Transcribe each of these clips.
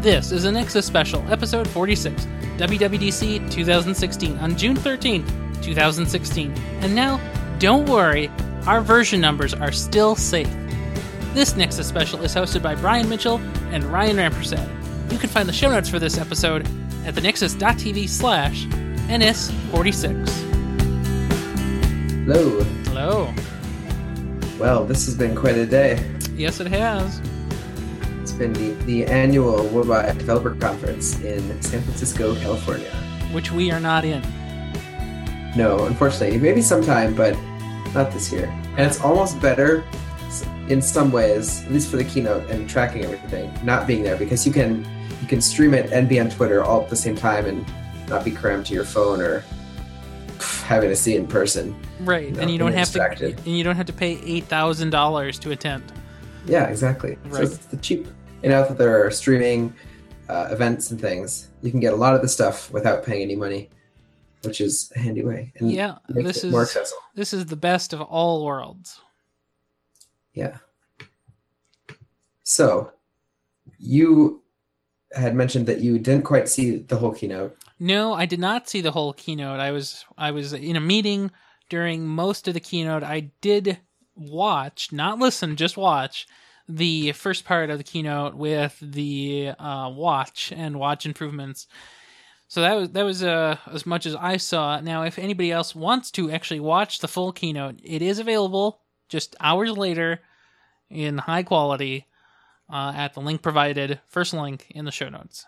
This is a Nexus Special, Episode 46, WWDC 2016, on June 13, 2016. And now, don't worry, our version numbers are still safe. This Nexus Special is hosted by Brian Mitchell and Ryan Rampersad. You can find the show notes for this episode at thenexus.tv slash NS46. Hello. Hello. Well, this has been quite a day. Yes, it has. The, the annual Worldwide Developer Conference in San Francisco, California. Which we are not in. No, unfortunately, maybe sometime, but not this year. And it's almost better in some ways, at least for the keynote and tracking everything, not being there because you can you can stream it and be on Twitter all at the same time and not be crammed to your phone or having to see it in person. Right, No, and you don't have to, and you don't have to pay eight thousand dollars to attend. Yeah, exactly. So Right. it's the cheap. And now that there are streaming uh, events and things, you can get a lot of the stuff without paying any money, which is a handy way. And Yeah, this is more accessible. this is the best of all worlds. Yeah. So, you had mentioned that you didn't quite see the whole keynote. No, I did not see the whole keynote. I was I was in a meeting during most of the keynote. I did watch, not listen, just watch the first part of the keynote with the uh, watch and watch improvements. So that was that was uh, as much as I saw. Now, if anybody else wants to actually watch the full keynote, it is available just hours later in high quality uh, at the link provided, first link in the show notes.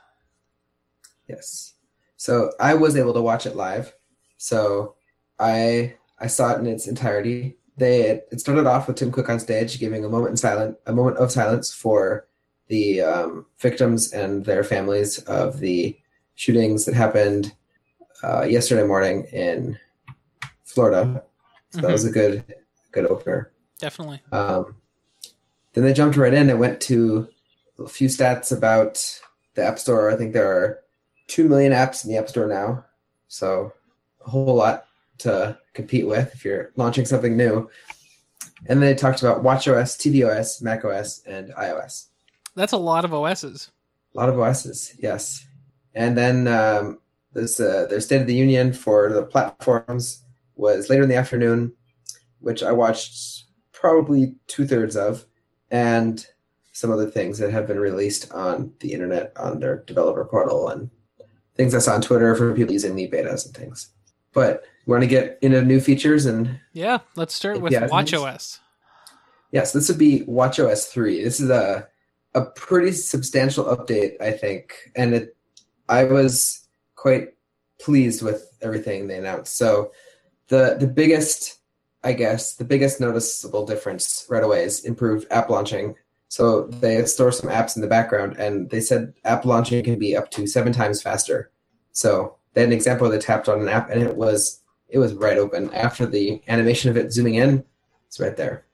Yes. So I was able to watch it live. So I I saw it in its entirety. They it started off with Tim Cook on stage giving a moment in silent a moment of silence for the um, victims and their families of the shootings that happened uh, yesterday morning in Florida. So that was a good good opener. Definitely. Um, then they jumped right in and went to a few stats about the App Store. I think there are 2 million apps in the App Store now. So a whole lot to compete with if you're launching something new. And then they talked about WatchOS, tvOS, macOS, and iOS. That's a lot of OSs. A lot of OSs, yes. And then um, this, uh, their State of the Union for the platforms was later in the afternoon, which I watched probably two thirds of, and some other things that have been released on the internet on their developer portal and things I saw on Twitter for people using the betas and things. But you want to get into new features and Yeah, let's start with Yeah, WatchOS. Yes, this would be WatchOS 3. This is a a pretty substantial update, I think, and it I was quite pleased with everything they announced. So the the biggest I guess the biggest noticeable difference right away is improved app launching. So they store some apps in the background and they said app launching can be up to 7 times faster. So they had an example where they tapped on an app and it was it was right open after the animation of it zooming in. It's right there.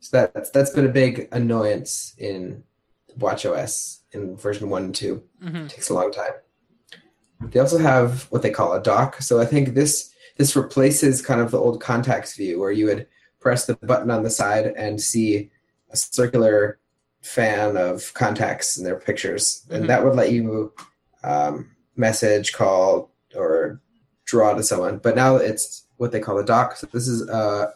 So that, that's that's been a big annoyance in WatchOS in version one and two. hmm It takes a long time. They also have what they call a dock. So I think this this replaces kind of the old contacts view where you would press the button on the side and see a circular fan of contacts and their pictures, and that would let you um, message, call, or draw to someone. But now it's what they call a dock. So this is uh,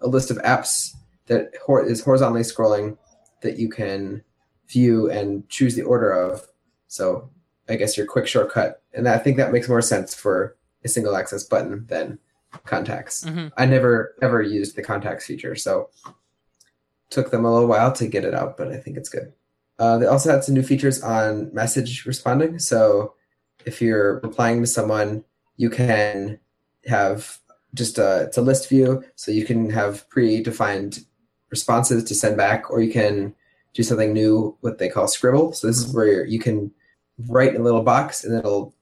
a list of apps that hor- is horizontally scrolling that you can view and choose the order of. So I guess your quick shortcut, and I think that makes more sense for a single access button than contacts. hmm I never ever used the contacts feature, so took them a little while to get it out, but I think it's good. Uh, they also had some new features on message responding. So if you're replying to someone, you can have just a it's a list view, so you can have predefined responses to send back, or you can do something new, what they call scribble. So this is where you can write in a little box, and it'll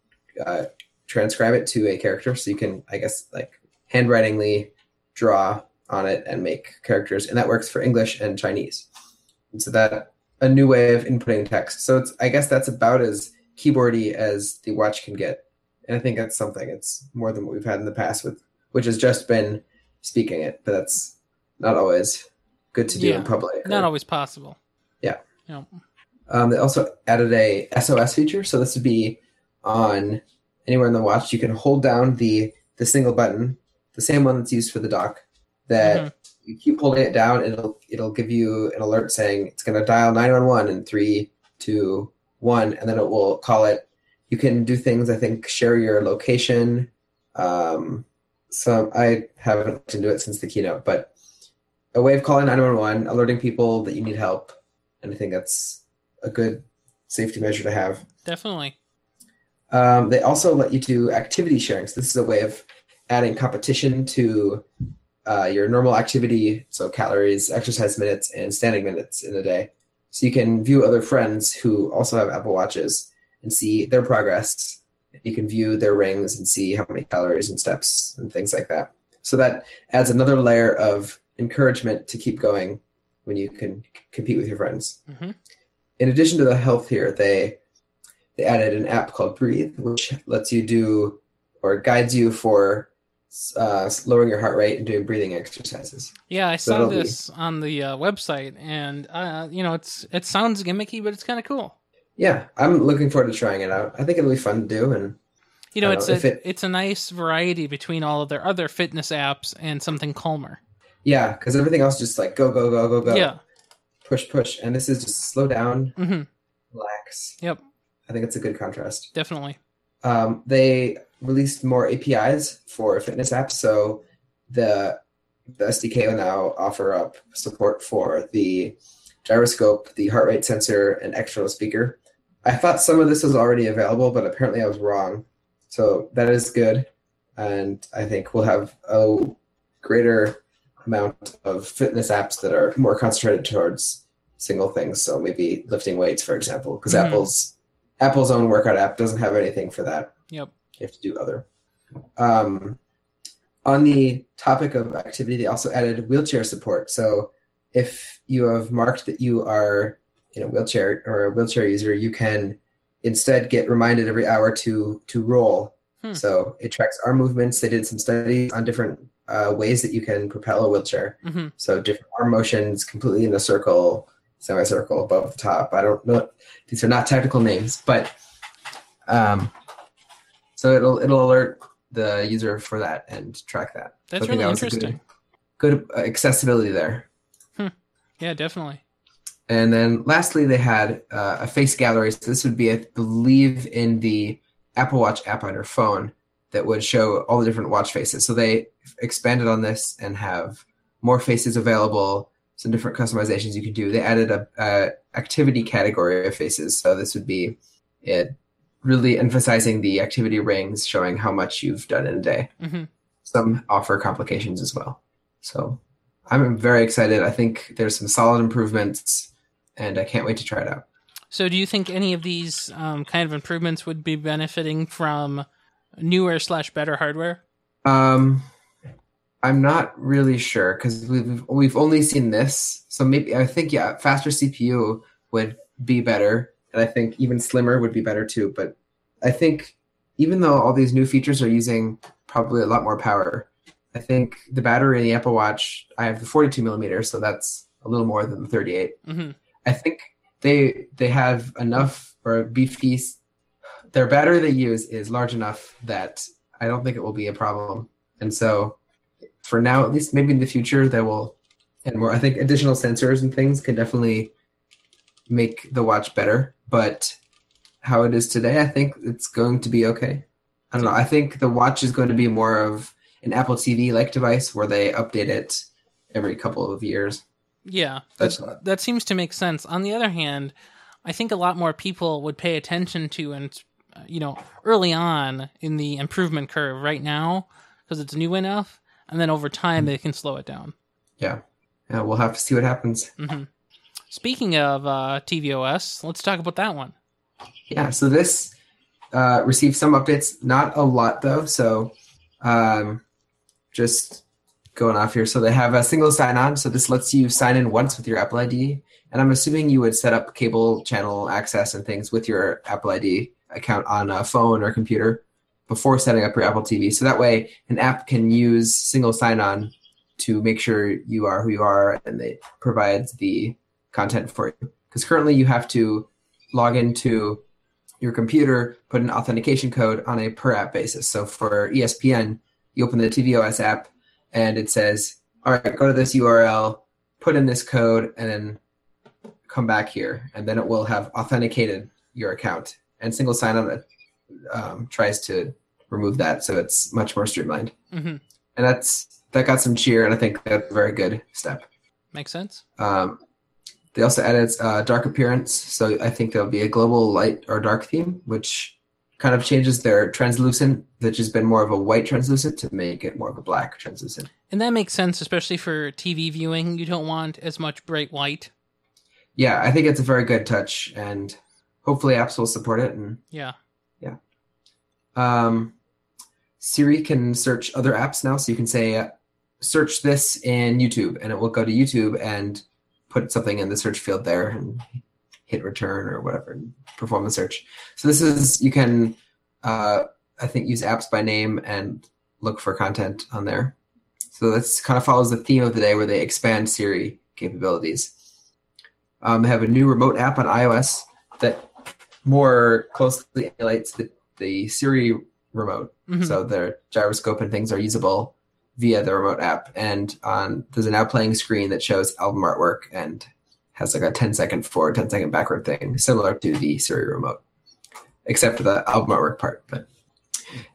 uh, transcribe it to a character. So you can, I guess, like handwritingly draw on it and make characters, and that works for English and Chinese. And so that a new way of inputting text. So it's I guess that's about as keyboardy as the watch can get, and I think that's something. It's more than what we've had in the past with, which has just been speaking it, but that's not always good to do Yeah, in public. Not or- always possible. Yeah. Know, Um, they also added a SOS feature, so this would be on anywhere in the watch. You can hold down the the single button, the same one that's used for the dock. That Mhm. you keep holding it down, and it'll it'll give you an alert saying it's going to dial nine one one in three, two, one, and then it will call it. You can do things. I think share your location. Um, so I haven't looked into it since the keynote, but a way of calling 911, alerting people that you need help, and I think that's a good safety measure to have. Definitely. Um, they also let you do activity sharing. So this is a way of adding competition to uh, your normal activity, so calories, exercise minutes, and standing minutes in a day. So you can view other friends who also have Apple Watches and see their progress. You can view their rings and see how many calories and steps and things like that. So that adds another layer of encouragement to keep going when you can compete with your friends. hmm In addition to the health here, they they added an app called Breathe, which lets you do or guides you for uh, lowering your heart rate and doing breathing exercises. Yeah, I So saw it'll be- this on the uh, website, and uh, you know, it's it sounds gimmicky, but it's kind of cool. Yeah, I'm looking forward to trying it out. I think it'll be fun to do, and You know, it's know, a it- it's a nice variety between all of their other fitness apps and something calmer. yeah, because everything else is just like go go go go go, Yeah. push push, and this is just slow down, hmm relax. Yep. I think it's a good contrast. Definitely. Um, they released more APIs for fitness apps, so the the SDK will now offer up support for the gyroscope, the heart rate sensor, and external speaker. I thought some of this was already available, but apparently I was wrong. So that is good, and I think we'll have a greater amount of fitness apps that are more concentrated towards single things. So maybe lifting weights, for example, because Mhm. Apple's Apple's own workout app doesn't have anything for that Yep. You have to do other. Um, on the topic of activity, they also added wheelchair support. So if you have marked that you are in a wheelchair or a wheelchair user, you can instead get reminded every hour to to roll. Hmm. So it tracks arm movements. They did some studies on different uh, ways that you can propel a wheelchair. hmm So different arm motions, completely in a circle, semicircle, above the top. I don't know. These are not technical names, but um, so it'll it'll alert the user for that and track that. That's really that interesting. Good, good uh, accessibility there. Yeah, definitely. And then lastly, they had uh, a face gallery. So this would be, I believe, in the Apple Watch app on your phone that would show all the different watch faces. So they expanded on this and have more faces available, some different customizations you can do. They added a, a activity category of faces. So this would be it really emphasizing the activity rings, showing how much you've done in a day. hmm Some offer complications as well. So I'm very excited. I think there's some solid improvements, and I can't wait to try it out. So, do you think any of these um, kind of improvements would be benefiting from newer slash better hardware? Um, I'm not really sure because we've we've only seen this, so maybe I think yeah, faster CPU would be better, and I think even slimmer would be better too. But I think even though all these new features are using probably a lot more power, I think the battery in the Apple Watch, I have the 42 millimeter, so that's a little more than the 38. hmm I think they they have enough or beefy. Their battery they use is large enough that I don't think it will be a problem. And so, for now, at least, maybe in the future, they will. And more, I think additional sensors and things can definitely make the watch better. But how it is today, I think it's going to be okay. I don't know. I think the watch is going to be more of an Apple TV like device where they update it every couple of years. Yeah, That's that, not- that seems to make sense. On the other hand, I think a lot more people would pay attention to and you know early on in the improvement curve right now because it's new enough, and then over time they can slow it down. Yeah. Yeah, we'll have to see what happens. hmm Speaking of uh, tvOS, let's talk about that one. Yeah, so this uh, received some updates, not a lot though. So um, just going off here. So they have a single sign on. So this lets you sign in once with your Apple ID. And I'm assuming you would set up cable channel access and things with your Apple ID account on a phone or computer before setting up your Apple TV. So that way an app can use single sign on to make sure you are who you are and it provides the content for you. Because currently you have to log into your computer, put an authentication code on a per app basis. So for ESPN, you open the tvOS app and it says, all right, go to this URL, put in this code, and then come back here. And then it will have authenticated your account. And single sign on um, tries to remove that. So it's much more streamlined. hmm And that's that got some cheer. And I think that's a very good step. Makes sense. Um, they also added uh, dark appearance, so I think there'll be a global light or dark theme, which kind of changes their translucent, which has been more of a white translucent, to make it more of a black translucent. And that makes sense, especially for TV viewing. You don't want as much bright white. Yeah, I think it's a very good touch, and hopefully apps will support it. And Yeah. Yeah. Um, Siri can search other apps now, so you can say, uh, "Search this in YouTube," and it will go to YouTube and put something in the search field there and hit return or whatever and perform the search. So this is you can, uh, I think, use apps by name and look for content on there. So this kind of follows the theme of the day where they expand Siri capabilities. Um, they have a new remote app on iOS that more closely emulates the, the Siri remote. Mhm. So their gyroscope and things are usable via the remote app. And on there's a now playing screen that shows album artwork and has like a 10 second forward, 10 second backward thing, similar to the Siri remote, except for the album artwork part. But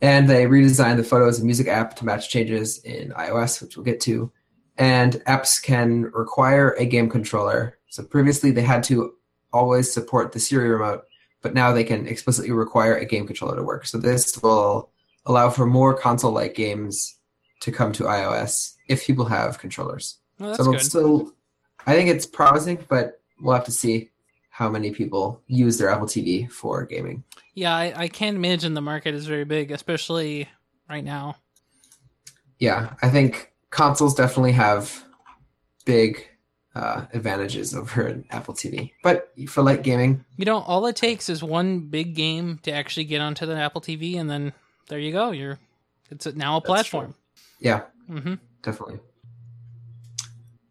and they redesigned the photos and music app to match changes in iOS, which we'll get to. And apps can require a game controller. So previously they had to always support the Siri remote, but now they can explicitly require a game controller to work. So this will allow for more console-like games to come to iOS if people have controllers. That's so still, I think it's promising, but we'll have to see how many people use their Apple TV for gaming. Yeah, I, I can't imagine the market is very big, especially right now. Yeah, I think consoles definitely have big uh, advantages over an Apple TV. But for light gaming, You know, all it takes is one big game to actually get onto the Apple TV, and then there you go. You're it's now a platform. Yeah, hmm definitely.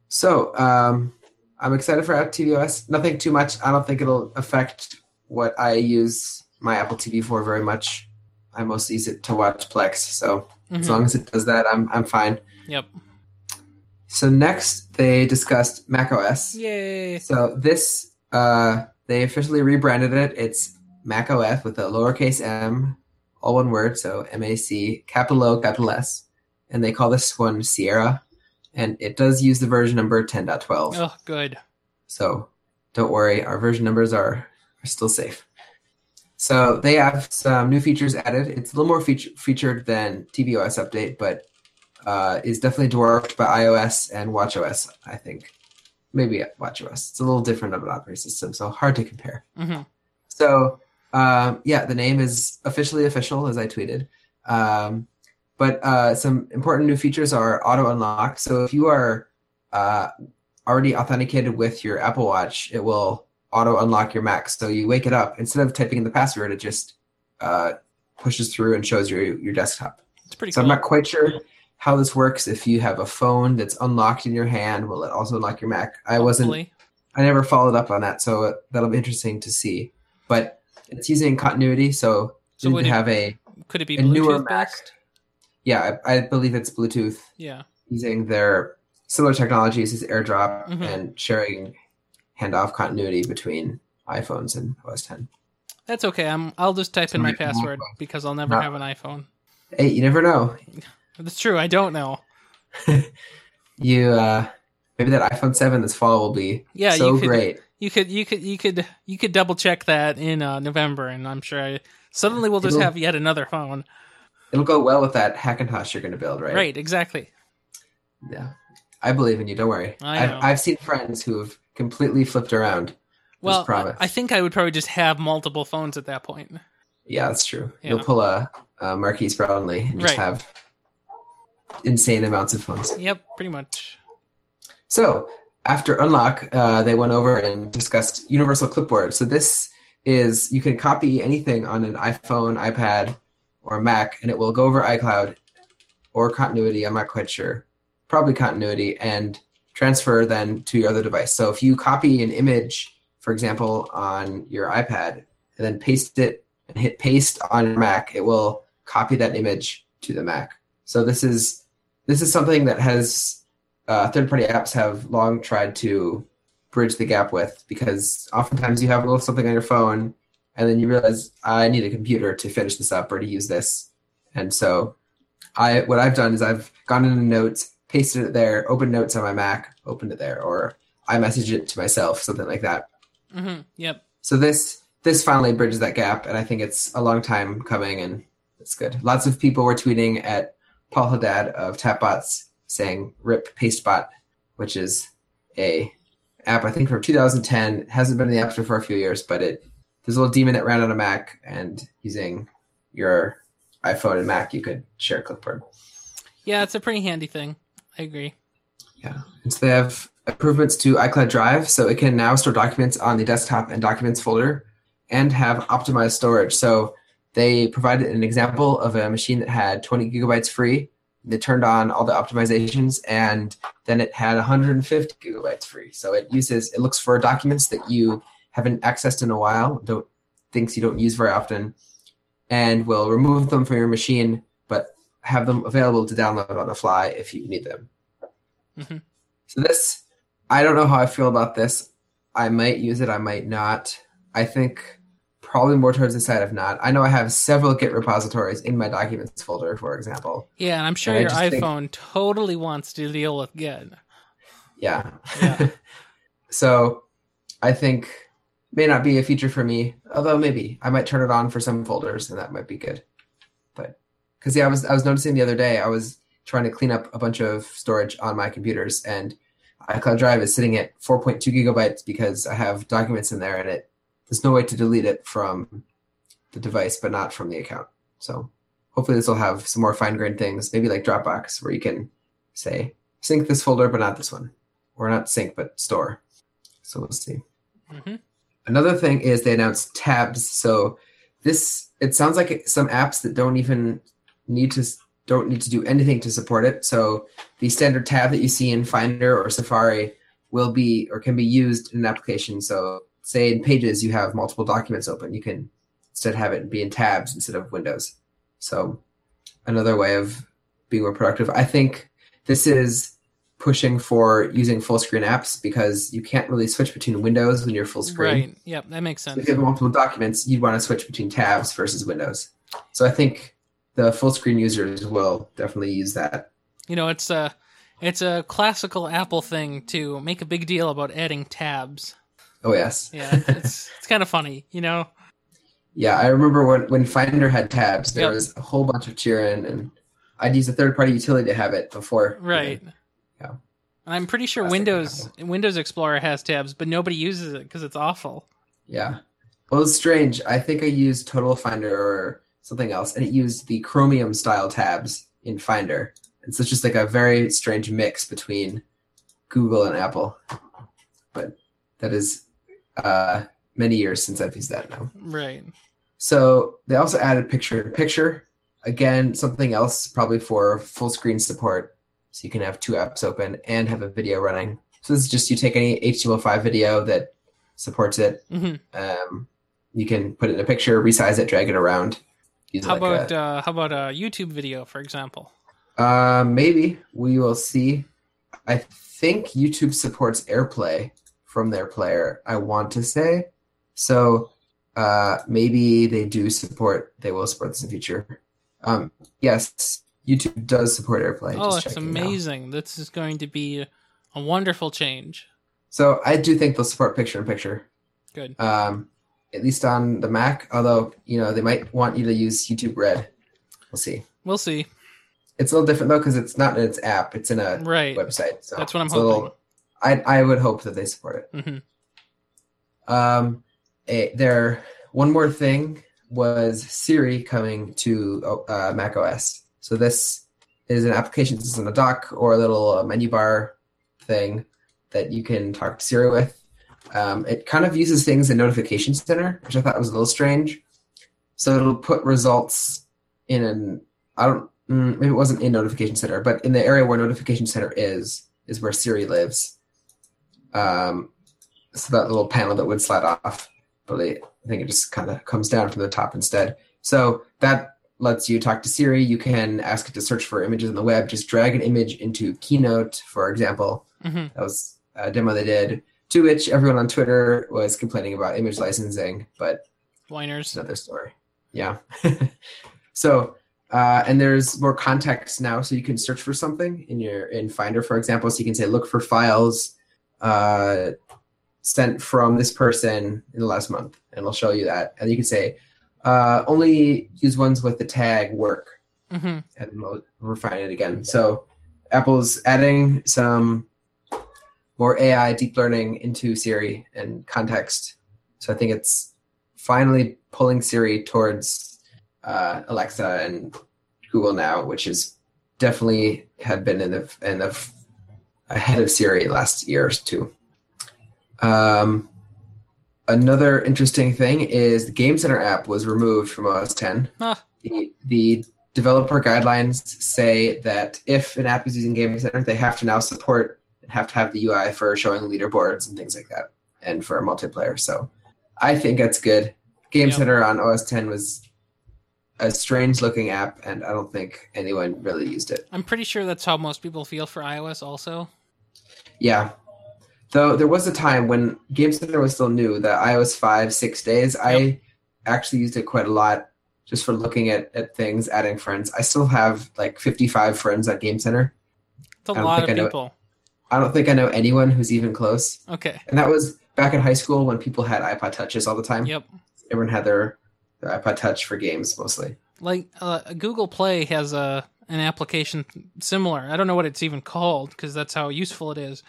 So um, I'm excited for Apple TV OS. Nothing too much. I don't think it'll affect what I use my Apple TV for very much. I mostly use it to watch Plex, so as long as it does that, I'm I'm fine. Yep. So next, they discussed Mac OS. Yay. So this, uh, they officially rebranded it. It's Mac OS with a lowercase m, all one word. So M A C, capital O, capital S, and they call this one Sierra, and it does use the version number 10.12. Oh, good. So don't worry, our version numbers are, are still safe. So they have some new features added. It's a little more feature, featured than tvOS update, but uh, is definitely dwarfed by iOS and watchOS. I think maybe watchOS. It's a little different of an operating system, so hard to compare. hmm So um, yeah, the name is officially official, as I tweeted. Um, but uh, some important new features are auto unlock. So if you are uh, already authenticated with your Apple Watch, it will auto unlock your Mac. So you wake it up instead of typing in the password, it just uh, pushes through and shows your your desktop. It's pretty So cool. I'm not quite sure how this works. If you have a phone that's unlocked in your hand, will it also unlock your Mac? I wasn't I never followed up on that, so that'll be interesting to see. But it's using continuity, so So you would need to it- have a Could it be a newer Bluetooth Mac. Yeah. I, I believe it's Bluetooth Yeah. using their similar technologies as AirDrop Mhm. and sharing handoff continuity between iPhones and OS 10. That's okay. I'm. I'll just type in my password because I'll never No. have an iPhone. Hey, you never know. That's true. I don't know. You uh, maybe that iPhone 7 this fall will be Yeah, so you could- great. You could. You could. You could. You could double check that in uh, November, and I'm sure I suddenly we'll just It'll- have yet another phone. It'll go well with that Hackintosh you're going to build, right? Right. Exactly. Yeah, I believe in you. Don't worry. I know. I've, I've seen friends who have completely flipped around. Well, promise. I think I would probably just have multiple phones at that point. Yeah, that's true. Yeah. You'll pull a, a Marques Brownlee and just Right. have insane amounts of phones. Yep. Pretty much. So after unlock, uh, they went over and discussed Universal Clipboard. So this is you can copy anything on an iPhone, iPad, or Mac, and it will go over iCloud or continuity. I'm not quite sure. Probably continuity and transfer then to your other device. So if you copy an image for example, on your iPad, and then paste it and hit paste on your Mac, it will copy that image to the Mac. So this is this is something that has uh, third-party apps have long tried to bridge the gap with because oftentimes you have a little something on your phone and then you realize I need a computer to finish this up or to use this. And so I what I've done is I've gone into notes, pasted it there, opened notes on my Mac, opened it there, or I message it to myself, something like that. Mm-hmm. Yep. So this this finally bridges that gap, and I think it's a long time coming, and it's good. Lots of people were tweeting at Paul Haddad of Tapbots saying "Rip Pastebot," which is a app I think from 2010. hasn't been in the App Store for a few years, but it there's a little daemon that ran on a Mac, and using your iPhone and Mac, you could share clipboard. Yeah, it's a pretty handy thing. I agree. Yeah, and so they have improvements to iCloud Drive, so it can now store documents on the desktop and documents folder, and have optimized storage. So they provided an example of a machine that had 20 gigabytes free. They turned on all the optimizations, and then it had 150 gigabytes free. So it uses it looks for documents that you haven't accessed in a while, don't things you don't use very often, and will remove them from your machine, but have them available to download on the fly if you need them. Mm-hmm. So this, I don't know how I feel about this. I might use it, I might not. I think probably more towards the side of not. I know I have several Git repositories in my documents folder, for example. Yeah, and I'm sure and your iPhone think, totally wants to deal with Git. Yeah. yeah. so I think may not be a feature for me, although maybe I might turn it on for some folders and that might be good. But because yeah, I was I was noticing the other day I was trying to clean up a bunch of storage on my computers and iCloud Drive is sitting at 4.2 gigabytes because I have documents in there and it there's no way to delete it from the device but not from the account. So hopefully this will have some more fine grained things, maybe like Dropbox where you can say sync this folder but not this one or not sync but store. So we'll see. Mm-hmm. Another thing is they announced tabs. So this it sounds like some apps that don't even need to don't need to do anything to support it. So the standard tab that you see in Finder or Safari will be or can be used in an application. So say in Pages you have multiple documents open, you can instead have it be in tabs instead of windows. So another way of being more productive. I think this is pushing for using full screen apps because you can't really switch between windows when you're full screen. Right. Yep, that makes sense. So if you have multiple documents, you'd want to switch between tabs versus windows. So I think the full screen users will definitely use that. You know, it's a it's a classical Apple thing to make a big deal about adding tabs. Oh yes. yeah, it's it's kind of funny, you know. Yeah, I remember when when Finder had tabs, there yep. was a whole bunch of cheering, and I'd use a third party utility to have it before. Right. You know, yeah. I'm pretty sure Windows Windows Explorer has tabs, but nobody uses it because it's awful. Yeah. Well, it's strange. I think I used Total Finder or something else, and it used the Chromium style tabs in Finder. And so it's just like a very strange mix between Google and Apple. But that is uh, many years since I've used that now. Right. So they also added picture in picture. Again, something else probably for full screen support so you can have two apps open and have a video running. So this is just you take any HTML5 video that supports it. Mm-hmm. Um, you can put it in a picture, resize it, drag it around. How like about a, uh, how about a YouTube video, for example? Uh, maybe we will see. I think YouTube supports AirPlay from their player. I want to say so. Uh, maybe they do support. They will support this in the future. Um, yes, YouTube does support AirPlay. Oh, that's amazing! Now. This is going to be a wonderful change. So I do think they'll support picture in picture. Good. Um, at least on the Mac. Although you know they might want you to use YouTube Red. We'll see. We'll see. It's a little different though because it's not in its app; it's in a right. website. So that's what I'm hoping. Little, I I would hope that they support it. Mm-hmm. Um, a, there. One more thing was Siri coming to uh, Mac OS. So this is an application in a dock or a little uh, menu bar thing that you can talk to Siri with. Um, it kind of uses things in Notification Center, which I thought was a little strange. So it'll put results in an I don't mm, maybe it wasn't in Notification Center, but in the area where Notification Center is is where Siri lives. Um, so that little panel that would slide off, but I think it just kind of comes down from the top instead. So that lets you talk to Siri. You can ask it to search for images on the web. Just drag an image into Keynote, for example. hmm That was a demo they did. To which everyone on Twitter was complaining about image licensing, but Whiners. another story. Yeah. so, uh, and there's more context now, so you can search for something in your in Finder, for example. So you can say, look for files uh, sent from this person in the last month, and it'll show you that. And you can say, uh, only use ones with the tag work, hmm and we'll refine it again. So, Apple's adding some more AI deep learning into Siri and context. So I think it's finally pulling Siri towards uh, Alexa and Google now, which is definitely had been in the in the ahead of Siri last year or two. Um, another interesting thing is the Game Center app was removed from OS 10. Ah. The, the developer guidelines say that if an app is using Game Center, they have to now support have to have the UI for showing leaderboards and things like that, and for multiplayer. So I think that's good. Game Yep. Center on OS 10 was a strange looking app, and I don't think anyone really used it. I'm pretty sure that's how most people feel for iOS. Also, Yeah. Though there was a time when Game Center was still new, the iOS 5, 6 days, I actually used it quite a lot just for looking at, at things, adding friends. I still have like 55 friends at Game Center. it's a lot of I know people. I don't think I know anyone who's even close. Okay. And that was back in high school when people had iPod Touches all the time. Yep. Everyone had their, their iPod Touch for games mostly. Like uh, Google Play has a an application similar. I don't know what it's even called because that's how useful it is.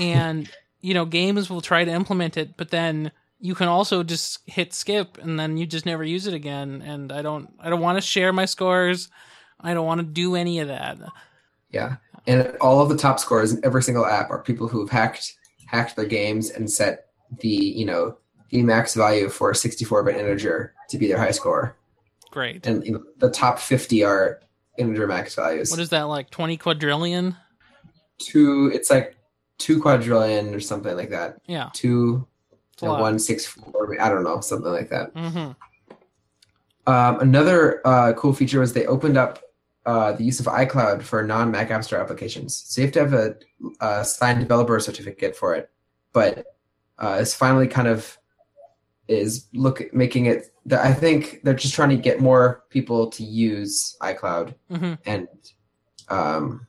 And you know, games will try to implement it, but then you can also just hit skip and then you just never use it again. And I don't I don't want to share my scores. I don't want to do any of that. Yeah. And all of the top scores in every single app are people who've hacked hacked their games and set the, you know, the max value for a 64-bit integer to be their high score. Great. And you know, the top 50 are integer max values. What is that like? Twenty quadrillion? two it's like 2 quadrillion or something like that. Yeah. 2 It's you know, 164 I don't know, something like that. Mm-hmm. Um, another uh, cool feature was they opened up uh, the use of iCloud for non-Mac App Store applications. So you have to have a, a signed developer certificate for it, but uh, it's finally kind of is look making it. that I think they're just trying to get more people to use iCloud, Mm-hmm. and um,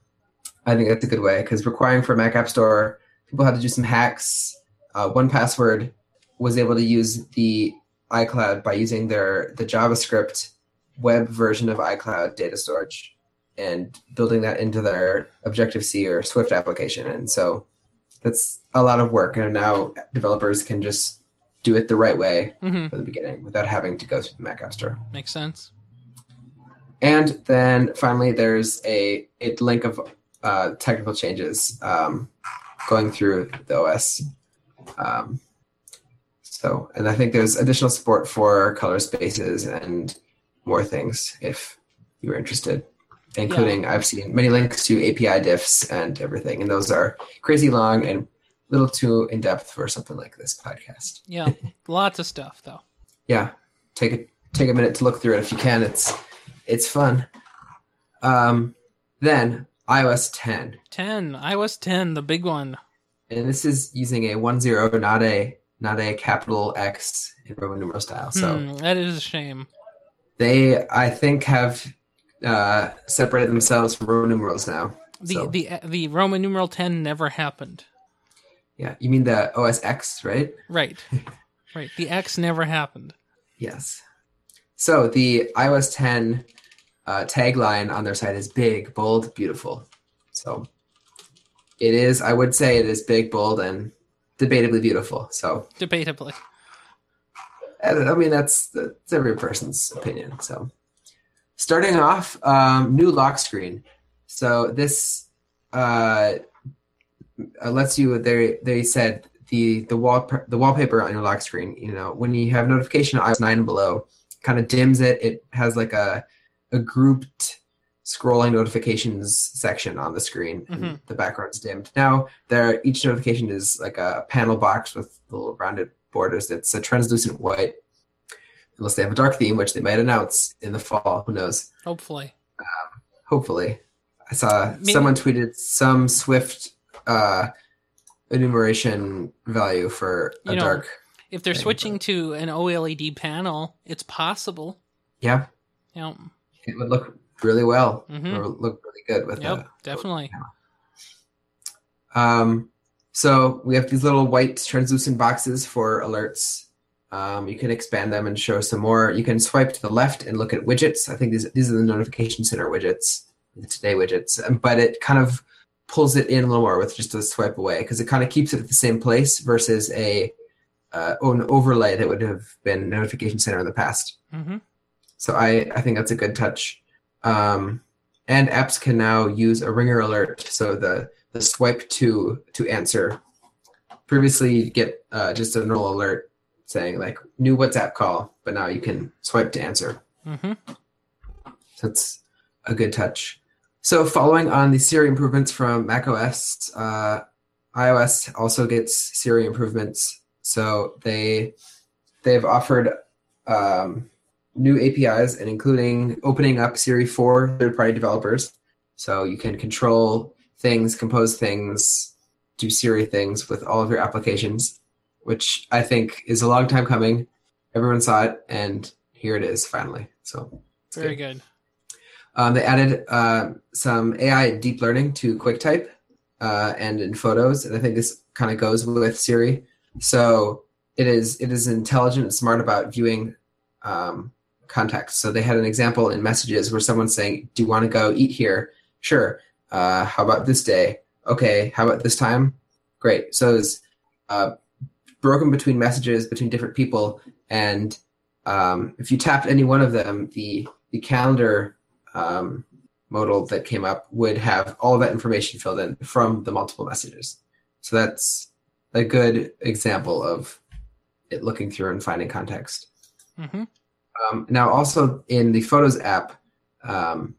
I think that's a good way because requiring for a Mac App Store, people had to do some hacks. Uh, 1Password was able to use the iCloud by using their the JavaScript web version of iCloud data storage and building that into their Objective C or Swift application. And so that's a lot of work. And now developers can just do it the right way Mm-hmm. from the beginning without having to go through the Mac App Store. Makes sense. And then finally, there's a, a link of uh, technical changes um, going through the OS. Um, so, and I think there's additional support for color spaces and more things if you're interested, including I've seen many links to API diffs and everything, and those are crazy long and a little too in depth for something like this podcast. Yeah. Lots of stuff though. yeah take a take a minute to look through it if you can it's it's fun um then ios 10 Ten. iOS ten, the big one. and this is using a one zero not a not a capital x in roman numeral style so Hmm, that is a shame. they i think have uh separated themselves from roman numerals now The So- the the Roman numeral ten never happened. yeah you mean the os x right Right. right. The X never happened. Yes. So the iOS 10 uh, tagline on their site is big, bold, beautiful. So it is, I would say it is big, bold, and debatably beautiful. So, Debatably. I mean, that's, that's every person's opinion. So, starting off, um, new lock screen. So, this uh, uh, lets you, they, they said, the the wall the wallpaper on your lock screen. You know, when you have notification iOS nine and below, kind of dims it. It has like a a grouped scrolling notifications section on the screen and Mhm. the background's dimmed. Now there each notification is like a panel box with little rounded borders. It's a translucent white. Unless they have a dark theme, which they might announce in the fall. Who knows? Hopefully. Hopefully. I saw Maybe- someone tweeted some Swift uh enumeration value for a You know, dark If they're Thing, switching to an OLED panel, it's possible. yeah, know, it would look really well. Mhm. It would look really good with yep, a definitely. Um, so we have these little white translucent boxes for alerts. Um, you can expand them and show some more. You can swipe to the left and look at widgets. I think these these are the notification center widgets, the today widgets. Um, But it kind of pulls it in a little more with just a swipe away because it kind of keeps it at the same place versus a uh, an overlay that would have been notification center in the past. hmm So I, I think that's a good touch. Um, and apps can now use a ringer alert. So the, the swipe to to answer. Previously, you'd get uh, just a normal alert saying like new WhatsApp call, but now you can swipe to answer. hmm So that's a good touch. So following on the Siri improvements from macOS, uh, iOS also gets Siri improvements. So they they've offered um, new APIs and including opening up Siri for third-party developers. So you can control things, compose things, do Siri things with all of your applications, which I think is a long time coming. Everyone saw it, and here it is finally. So Very good. good. Um, they added uh, some AI deep learning to QuickType uh, and in Photos, and I think this kind of goes with Siri. So it is it is intelligent and smart about viewing um, context. So they had an example in Messages where someone's saying, "Do you want to go eat here?" Sure. Uh, how about this day? Okay. How about this time? Great. So it's uh, broken between messages between different people, and um, if you tapped any one of them, the the calendar um, modal that came up would have all that information filled in from the multiple messages. So that's a good example of it looking through and finding context. hmm Um, now, also in the Photos app, um,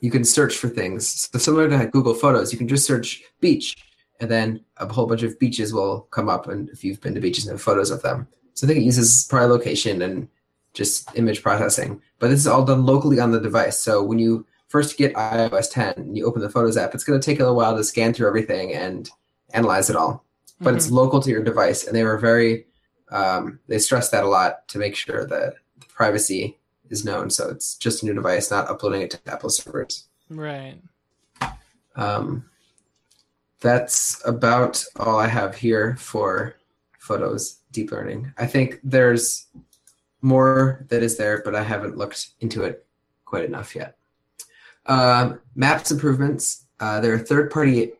you can search for things. So similar to Google Photos, you can just search beach, and then a whole bunch of beaches will come up. And if you've been to beaches and have photos of them, so I think it uses prior location and just image processing. But this is all done locally on the device. So when you first get iOS 10 and you open the Photos app, it's going to take a little while to scan through everything and analyze it all. But it's local to your device, and they were very um, they stress that a lot to make sure that privacy is known. So it's just a new device, not uploading it to Apple servers. Right. Um, that's about all I have here for photos deep learning. I think there's more that is there, but I haven't looked into it quite enough yet. Um, maps improvements. Uh, there are third-party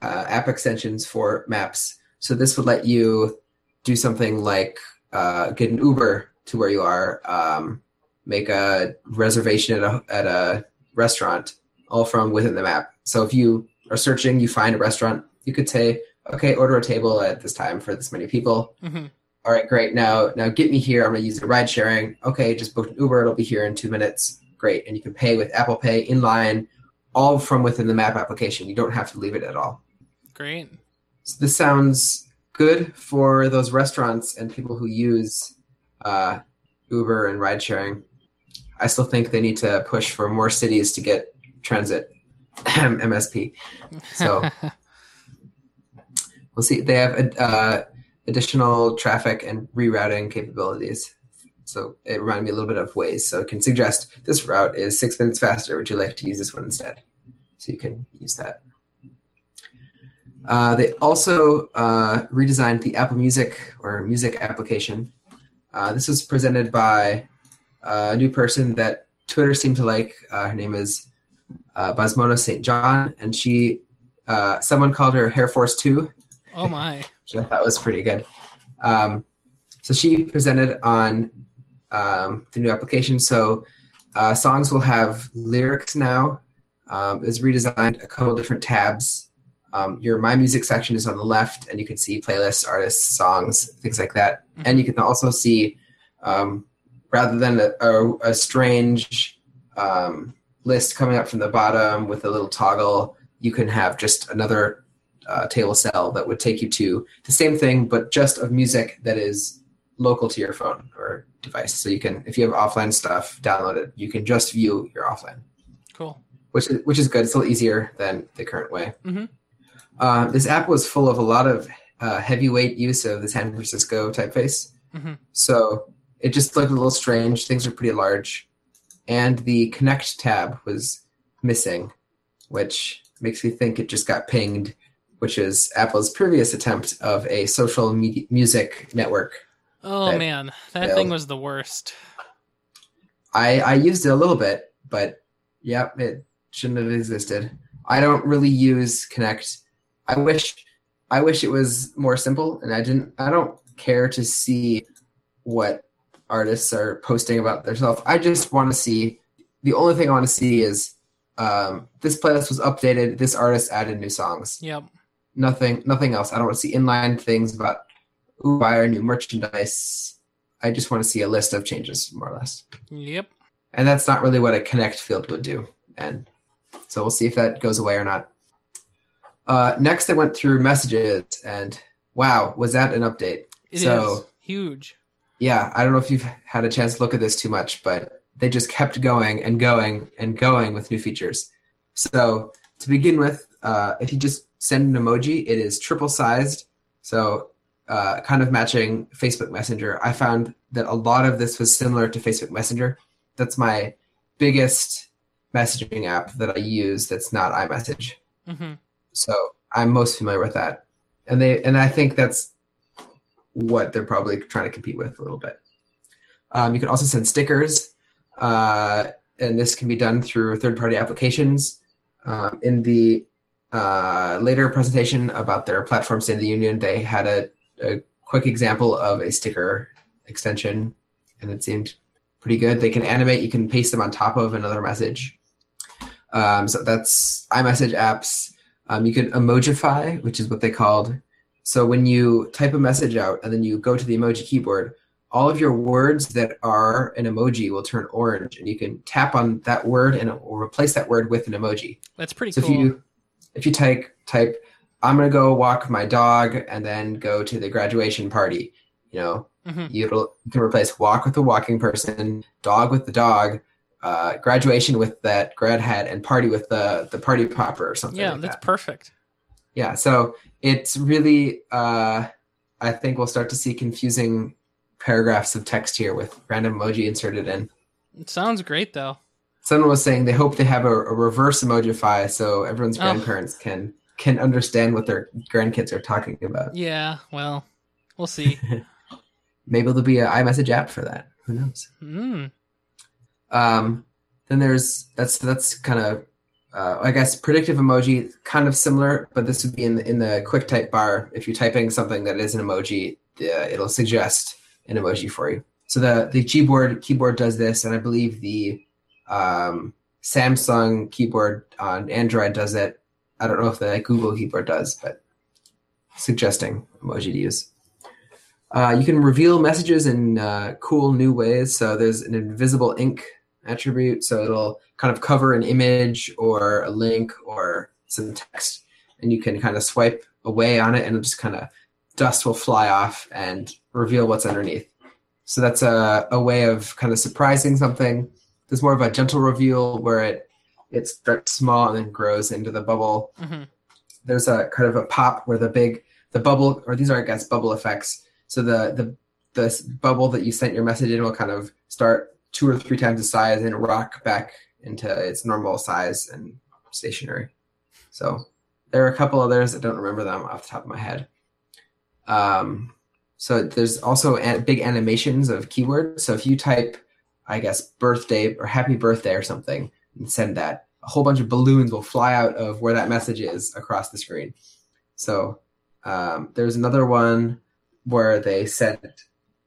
uh, app extensions for maps. So this would let you do something like uh, get an Uber to where you are, um, make a reservation at a, at a restaurant, all from within the map. So if you are searching, you find a restaurant, you could say, okay, order a table at this time for this many people. hmm All right, great. Now, now get me here. I'm going to use the ride sharing. Okay, just book an Uber. It'll be here in two minutes. Great. And you can pay with Apple Pay in line, all from within the map application. You don't have to leave it at all. Great. So this sounds good for those restaurants and people who use uh, Uber and ride sharing. I still think they need to push for more cities to get transit MSP. So we'll see. They have uh, additional traffic and rerouting capabilities. So it reminded me a little bit of Waze. So it can suggest this route is six minutes faster. Would you like to use this one instead? So you can use that. Uh, they also uh, redesigned the Apple Music or Music application. Uh, this was presented by a new person that Twitter seemed to like. Uh, her name is uh, Bozoma St. John, and she, uh, someone called her Hair Force Two. Oh my. thought was pretty good. Um, so she presented on um, the new application. So uh, songs will have lyrics now. Um, it's redesigned a couple different tabs. Um, your My Music section is on the left, and you can see playlists, artists, songs, things like that. And you can also see, um, rather than a, a, a strange um, list coming up from the bottom with a little toggle. You can have just another uh, table cell that would take you to the same thing, but just of music that is local to your phone or device. So you can, if you have offline stuff downloaded, you can just view your offline, Cool. which is which is good. It's a little easier than the current way. Mhm. Uh, this app was full of a lot of uh, heavyweight use of the San Francisco typeface. Mhm. So it just looked a little strange. Things are pretty large, and the Connect tab was missing, which makes me think it just got pinged, which is Apple's previous attempt of a social music network. Oh That man, that failed. thing was the worst. I I used it a little bit, but yep, it shouldn't have existed. I don't really use Connect. I wish I wish it was more simple, and I didn't. I don't care to see what artists are posting about themselves. I just want to see. The only thing I want to see is um, this playlist was updated. This artist added new songs. Yep. Nothing. Nothing else. I don't want to see inline things about ooh, buy our new merchandise. I just want to see a list of changes, more or less Yep. and that's not really what a connect field would do and so we'll see if that goes away or not uh, next i went through messages and wow was that an update? It is. So- huge. yeah i don't know if you've had a chance to look at this too much but they just kept going and going and going with new features. So to begin with uh, if you just send an emoji it is triple sized. So uh, kind of matching facebook messenger. I found that a lot of this was similar to facebook messenger. That's my biggest messaging app that i use that's not imessage. Hmm so I'm most familiar with that, and they and I think that's what they're probably trying to compete with a little bit. Um, you can also send stickers, uh, and this can be done through third-party applications. Um, in the uh, later presentation about their platform State of the Union, they had a, a quick example of a sticker extension, and it seemed pretty good. They can animate. You can paste them on top of another message. Um, so that's iMessage apps. Um, you can emojify, which is what they called. So when you type a message out and then you go to the emoji keyboard, all of your words that are an emoji will turn orange, and you can tap on that word and it will replace that word with an emoji. That's pretty So cool. if you if you type type I'm gonna go walk my dog and then go to the graduation party, you know, Mhm. you you can replace walk with the walking person, dog with the dog, uh, graduation with that grad hat, and party with the the party popper or something. Yeah, like that's that. perfect. Yeah, so it's really, uh, I think we'll start to see confusing paragraphs of text here with random emoji inserted in. It sounds great though. Someone was saying they hope they have a, a reverse emojify so everyone's Oh. grandparents can can understand what their grandkids are talking about. Yeah. Well, we'll see. Maybe there'll be an iMessage app for that. Who knows? mm. Um, then there's that's that's kind of uh, I guess predictive emoji, kind of similar, but this would be in the, in the quick type bar. If you're typing something that is an emoji, uh, it'll suggest an emoji for you. So the the Gboard keyboard does this, and I believe the um, Samsung keyboard on Android does it. I don't know if the Google keyboard does, but suggesting emoji to use. Uh, you can reveal messages in uh, cool new ways. So there's an invisible ink attribute, so it'll kind of cover an image or a link or some text, and you can kind of swipe away on it, and it'll just kind of dust will fly off and reveal what's underneath. So that's a, a way of kind of surprising something. There's more of a gentle reveal where it it starts small and then grows into the bubble hmm there's a kind of a pop where the big the bubble or these are I guess bubble effects. So the the this bubble that you sent your message in will kind of start two or three times the size and rock back into its normal size and stationary. So there are a couple others. I don't remember them off the top of my head. Um, so there's also big animations of keywords. So if you type, I guess birthday or happy birthday or something and send that, a whole bunch of balloons will fly out of where that message is across the screen. So um, there's another one where they sent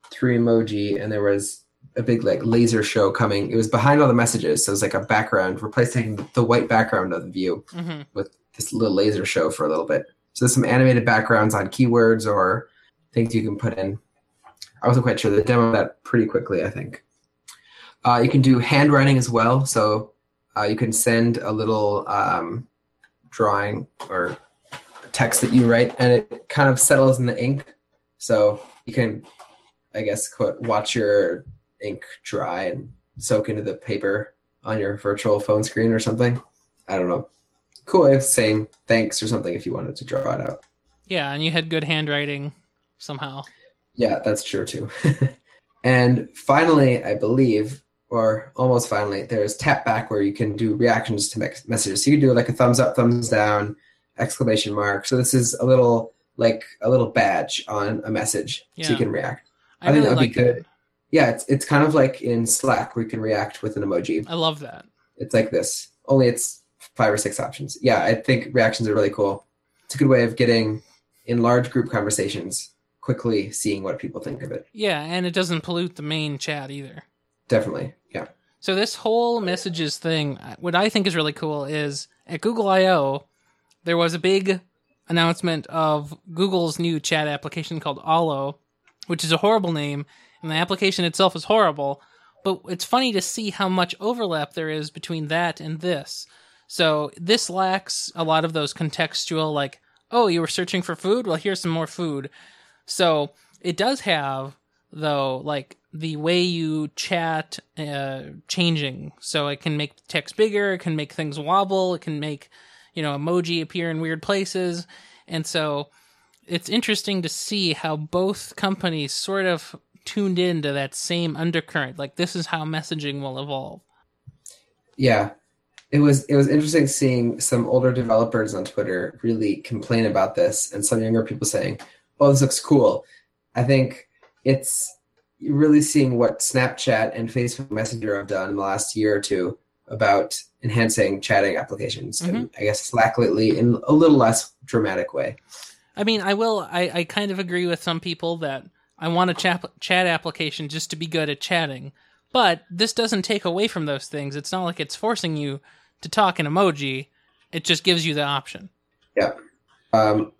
three emoji and there was a big like laser show coming. It was behind all the messages, so it was like a background replacing the white background of the view hmm with this little laser show for a little bit. So there's some animated backgrounds on keywords or things you can put in. I wasn't quite sure. They demoed that pretty quickly, I think. Uh, you can do handwriting as well. So uh, you can send a little um, drawing or text that you write, and it kind of settles in the ink. So you can, I guess, quote, watch your ink dry and soak into the paper on your virtual phone screen or something. I don't know. Cool way of saying thanks or something if you wanted to draw it out. Yeah, and you had good handwriting somehow. Yeah, that's true too. and finally, I believe, or almost finally, there's tap back where you can do reactions to messages. So you can do like a thumbs up, thumbs down, exclamation mark. So this is a little like a little badge on a message Yeah. so you can react. I, I think really that'd be good. that. Yeah, it's it's kind of like in Slack where you can react with an emoji. I love that. It's like this. Only it's five or six options. Yeah, I think reactions are really cool. It's a good way of getting in large group conversations quickly seeing what people think of it. Yeah, and it doesn't pollute the main chat either. Definitely. Yeah. So this whole messages thing, what I think is really cool is at Google I/O, there was a big announcement of Google's new chat application called Allo, which is a horrible name, and the application itself is horrible. But it's funny to see how much overlap there is between that and this. So this lacks a lot of those contextual, like, oh, you were searching for food? Well, here's some more food. So it does have though like the way you chat uh, changing so it can make text bigger it can make things wobble it can make you know emoji appear in weird places and so it's interesting to see how both companies sort of tuned in to that same undercurrent like this is how messaging will evolve Yeah. It was it was interesting seeing some older developers on Twitter really complain about this and some younger people saying, "Oh, this looks cool." I think it's really seeing what Snapchat and Facebook Messenger have done in the last year or two about enhancing chatting applications. And mm-hmm. I guess Slack lately in a little less dramatic way. I mean, I will. I, I kind of agree with some people that I want a chat chat application just to be good at chatting, but this doesn't take away from those things. It's not like it's forcing you to talk in emoji. It just gives you the option. Yeah. Um,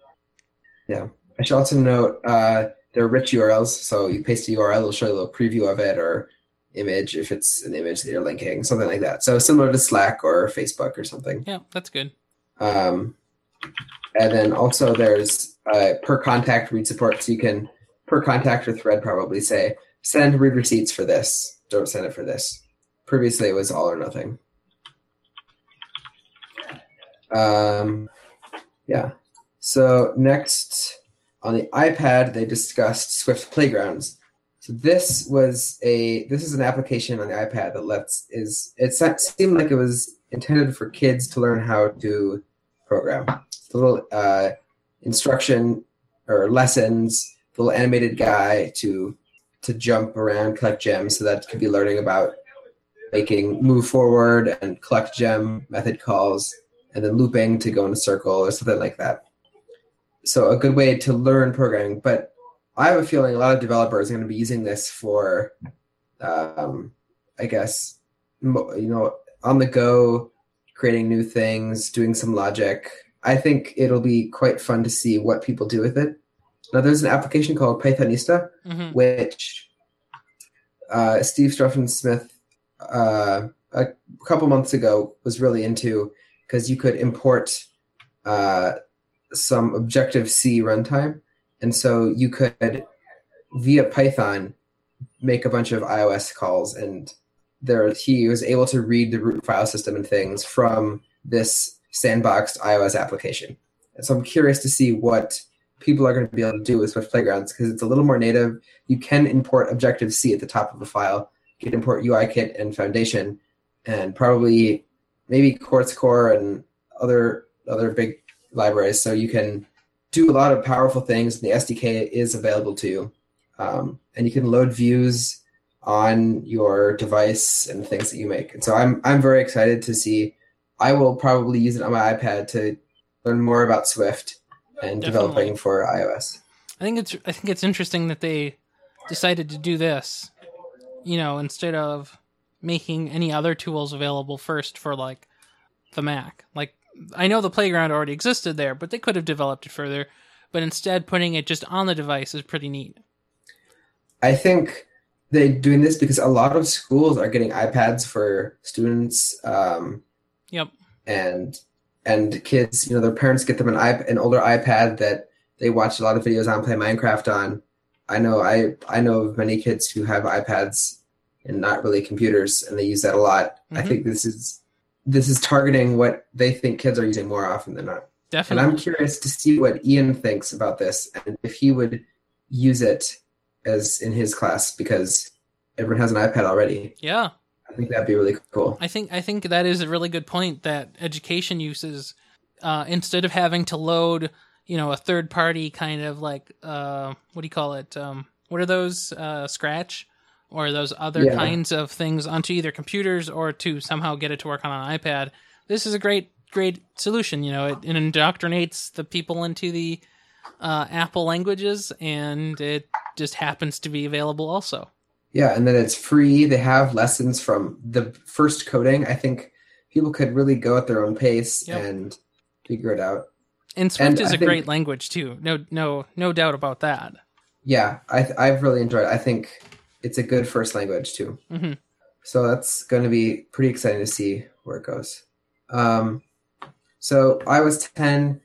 yeah. I should also note uh, they're rich URLs, so you paste a URL, it'll show you a little preview of it or image if it's an image that you're linking, something like that. So similar to Slack or Facebook or something. Yeah, that's good. Um, and then also there's uh, per contact read support, so you can per contact or thread probably say send read receipts for this, don't send it for this. Previously it was all or nothing. Um, yeah. So next on the iPad, they discussed Swift Playgrounds. So this was a this is an application on the iPad that lets is it seemed like it was intended for kids to learn how to program. It's a little uh, instruction or lessons, little animated guy to to jump around, collect gems. So that could be learning about making move forward and collect gem method calls, and then looping to go in a circle or something like that. So a good way to learn programming, but I have a feeling a lot of developers are going to be using this for, um, I guess, you know, on the go, creating new things, doing some logic. I think it'll be quite fun to see what people do with it. Now, there's an application called Pythonista, hmm which uh, Steve Troughton-Smith uh, a couple months ago was really into because you could import uh, some Objective C runtime, and so you could via Python make a bunch of iOS calls, and there he was able to read the root file system and things from this sandboxed iOS application. And so I'm curious to see what people are going to be able to do with Swift Playgrounds because it's a little more native. You can import Objective C at the top of a file. You can import UIKit and Foundation, and probably maybe Quartz Core and other other big libraries. So you can do a lot of powerful things. The SDK is available to you, um, and you can load views on your device and things that you make. And so I'm I'm very excited to see. I will probably use it on my iPad to learn more about Swift and Definitely. developing for iOS. I think it's I think it's interesting that they decided to do this, you know, instead of making any other tools available first for like the Mac. Like I know the playground already existed there, but they could have developed it further. But instead, putting it just on the device is pretty neat. I think they're doing this because a lot of schools are getting iPads for students. Um, Yep. and and kids, you know, their parents get them an iP- an older iPad that they watch a lot of videos on, play Minecraft on. I know I I know of many kids who have iPads and not really computers, and they use that a lot. I Mhm. think this is this is targeting what they think kids are using more often than not. Definitely. And I'm curious to see what Ian thinks about this and if he would use it as in his class because everyone has an iPad already. yeah. I think that'd be really cool. I think I think that is a really good point that education uses uh, instead of having to load, you know, a third party kind of like uh, what do you call it? Um, what are those uh, Scratch or those other Yeah. kinds of things onto either computers or to somehow get it to work on an iPad? This is a great great solution. You know, it, it indoctrinates the people into the uh, Apple languages, and it just happens to be available also. Yeah, and then it's free. They have lessons from the first coding. I think people could really go at their own pace Yep. and figure it out. And Swift And is I a think- great language too. No, no, no doubt about that. Yeah, I I've really enjoyed it. I think it's a good first language too. hmm So that's going to be pretty exciting to see where it goes. Um, so iOS 10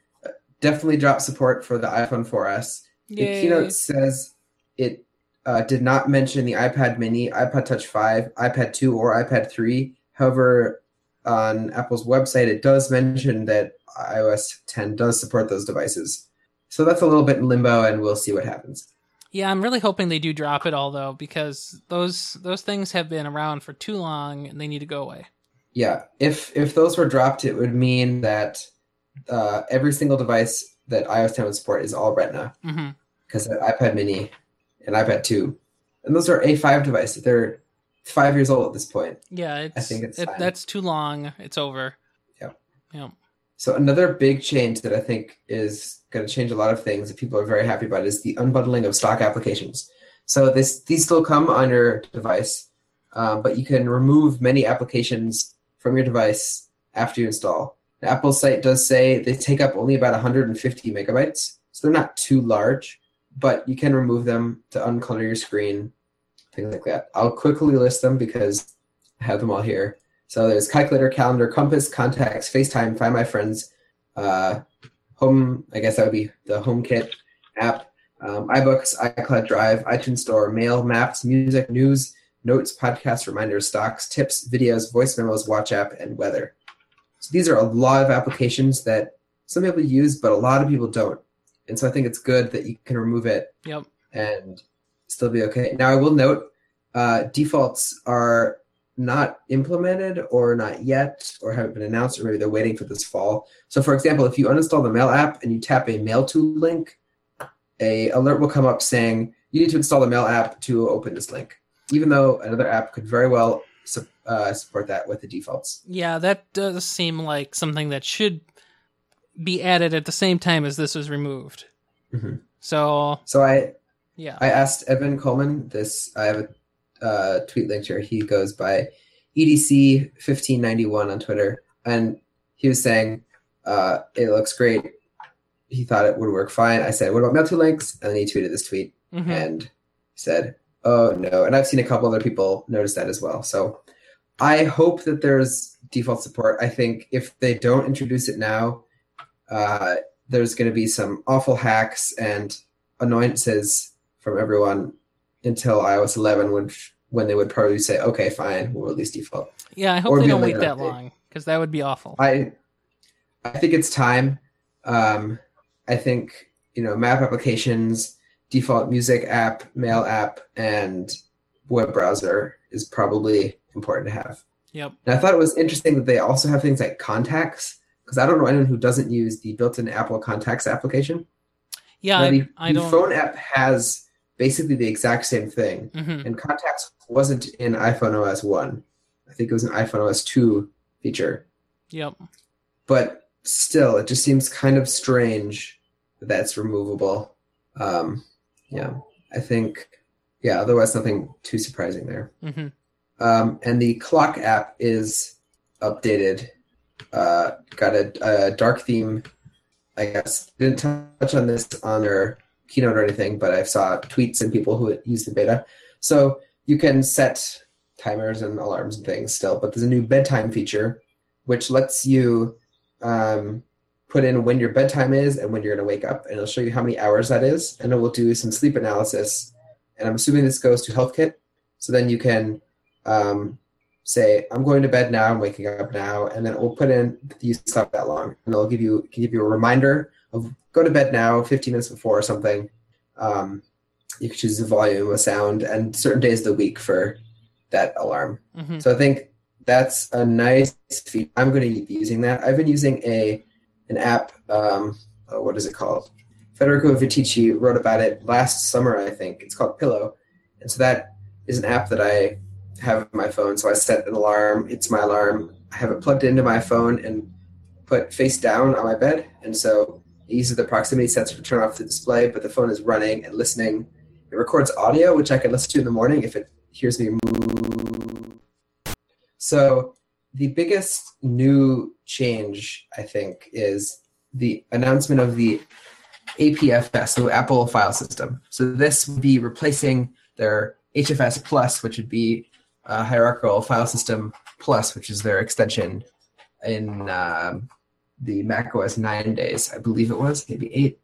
definitely dropped support for the iPhone 4S. The keynote says it uh, did not mention the iPad Mini, iPod Touch 5, iPad 2, or iPad 3. However, on Apple's website, it does mention that iOS 10 does support those devices. So that's a little bit in limbo, and we'll see what happens. Yeah, I'm really hoping they do drop it all though, because those those things have been around for too long and they need to go away. Yeah, if if those were dropped, it would mean that uh, every single device that iOS 10 would support is all Retina hmm because the iPad Mini and iPad 2, and those are A5 devices. They're five years old at this point. Yeah, it's, think it's it, that's too long. It's over. Yep. Yep. So another big change that I think is going to change a lot of things that people are very happy about is the unbundling of stock applications. So this these still come on your device, um, but you can remove many applications from your device after you install. The Apple site does say they take up only about 150 megabytes, so they're not too large, but you can remove them to unclutter your screen, things like that. I'll quickly list them because I have them all here. So there's calculator, calendar, compass, contacts, FaceTime, Find My Friends, uh, home. I guess that would be the HomeKit app, um, iBooks, iCloud Drive, iTunes Store, Mail, Maps, Music, News, Notes, Podcasts, Reminders, Stocks, Tips, Videos, Voice Memos, Watch App, and Weather. So these are a lot of applications that some people use, but a lot of people don't. And so I think it's good that you can remove it Yep. and still be okay. Now, I will note uh, defaults are not implemented or not yet or haven't been announced, or maybe they're waiting for this fall. So, for example, if you uninstall the Mail app and you tap a Mail to link, a alert will come up saying you need to install the Mail app to open this link, even though another app could very well su- uh, support that with the defaults. Yeah, that does seem like something that should be added at the same time as this was removed. Mhm. So So I yeah, I asked Evan Coleman this. I have a uh, tweet linked here. He goes by EDC fifteen ninety one on Twitter, and he was saying uh, it looks great. He thought it would work fine. I said, "What about Mail to links?" And then he tweeted this tweet Mhm. and said, "Oh no!" And I've seen a couple other people notice that as well. So I hope that there's default support. I think if they don't introduce it now, uh, there's going to be some awful hacks and annoyances from everyone until iOS 11, when when they would probably say, "Okay, fine, we'll release default." yeah. I hope or they don't wait that update. long because that would be awful. I I think it's time. Um, I think you know map applications, default music app, mail app, and web browser is probably important to have. Yep. And I thought it was interesting that they also have things like contacts because I don't know anyone who doesn't use the built-in Apple Contacts application. Yeah, Now, I, the, I the phone app has basically the exact same thing, Mhm. and Contacts wasn't in iPhone OS one. I think it was an iPhone OS two feature Yep. but still, it just seems kind of strange that that's removable. Um, yeah, I think, yeah, otherwise, nothing too surprising there. hmm Um, and the clock app is updated, uh, got a, a dark theme. I guess didn't touch on this on their keynote or anything, but I saw tweets and people who use the beta. So you can set timers and alarms and things still, but there's a new bedtime feature which lets you um, put in when your bedtime is and when you're going to wake up, and it'll show you how many hours that is, and it will do some sleep analysis. And I'm assuming this goes to HealthKit, so then you can um, say, "I'm going to bed now. I'm waking up now," and then it will put in you slept that long, and it'll give you can give you a reminder of go to bed now, 15 minutes before or something. Um, you can choose the volume, a sound, and certain days of the week for that alarm. Mhm. So I think that's a nice feature. I'm going to be using that. I've been using a an app. Um, oh, what is it called? Federico Viticci wrote about it last summer, I think. It's called Pillow, and so that is an app that I have my phone. So I set an alarm. It's my alarm. I have it plugged into my phone and put face down on my bed, and so it uses the proximity sensor to turn off the display. But the phone is running and listening. It records audio, which I can listen to in the morning if it hears me move. So the biggest new change, I think, is the announcement of the APFS, so Apple File System. So this would be replacing their HFS Plus, which would be uh, Hierarchical File System Plus, which is their extension in um, the Mac OS 9 days, I believe it was, maybe 8.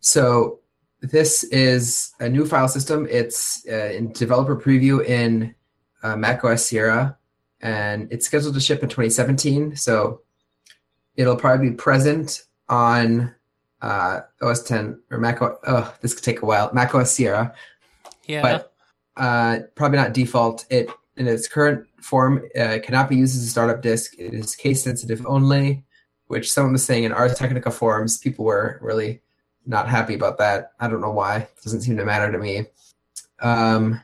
So this is a new file system. It's uh, in developer preview in uh, Mac OS Sierra, and it's scheduled to ship in 2017. So it'll probably be present on uh, OS 10 or Mac. O- oh, this could take a while. Mac OS Sierra, Yeah. but uh, probably not default. It in its current form uh, cannot be used as a startup disk. It is case sensitive only, which someone was saying in Ars Technica forums. People were really not happy about that. I don't know why. It doesn't seem to matter to me. Um,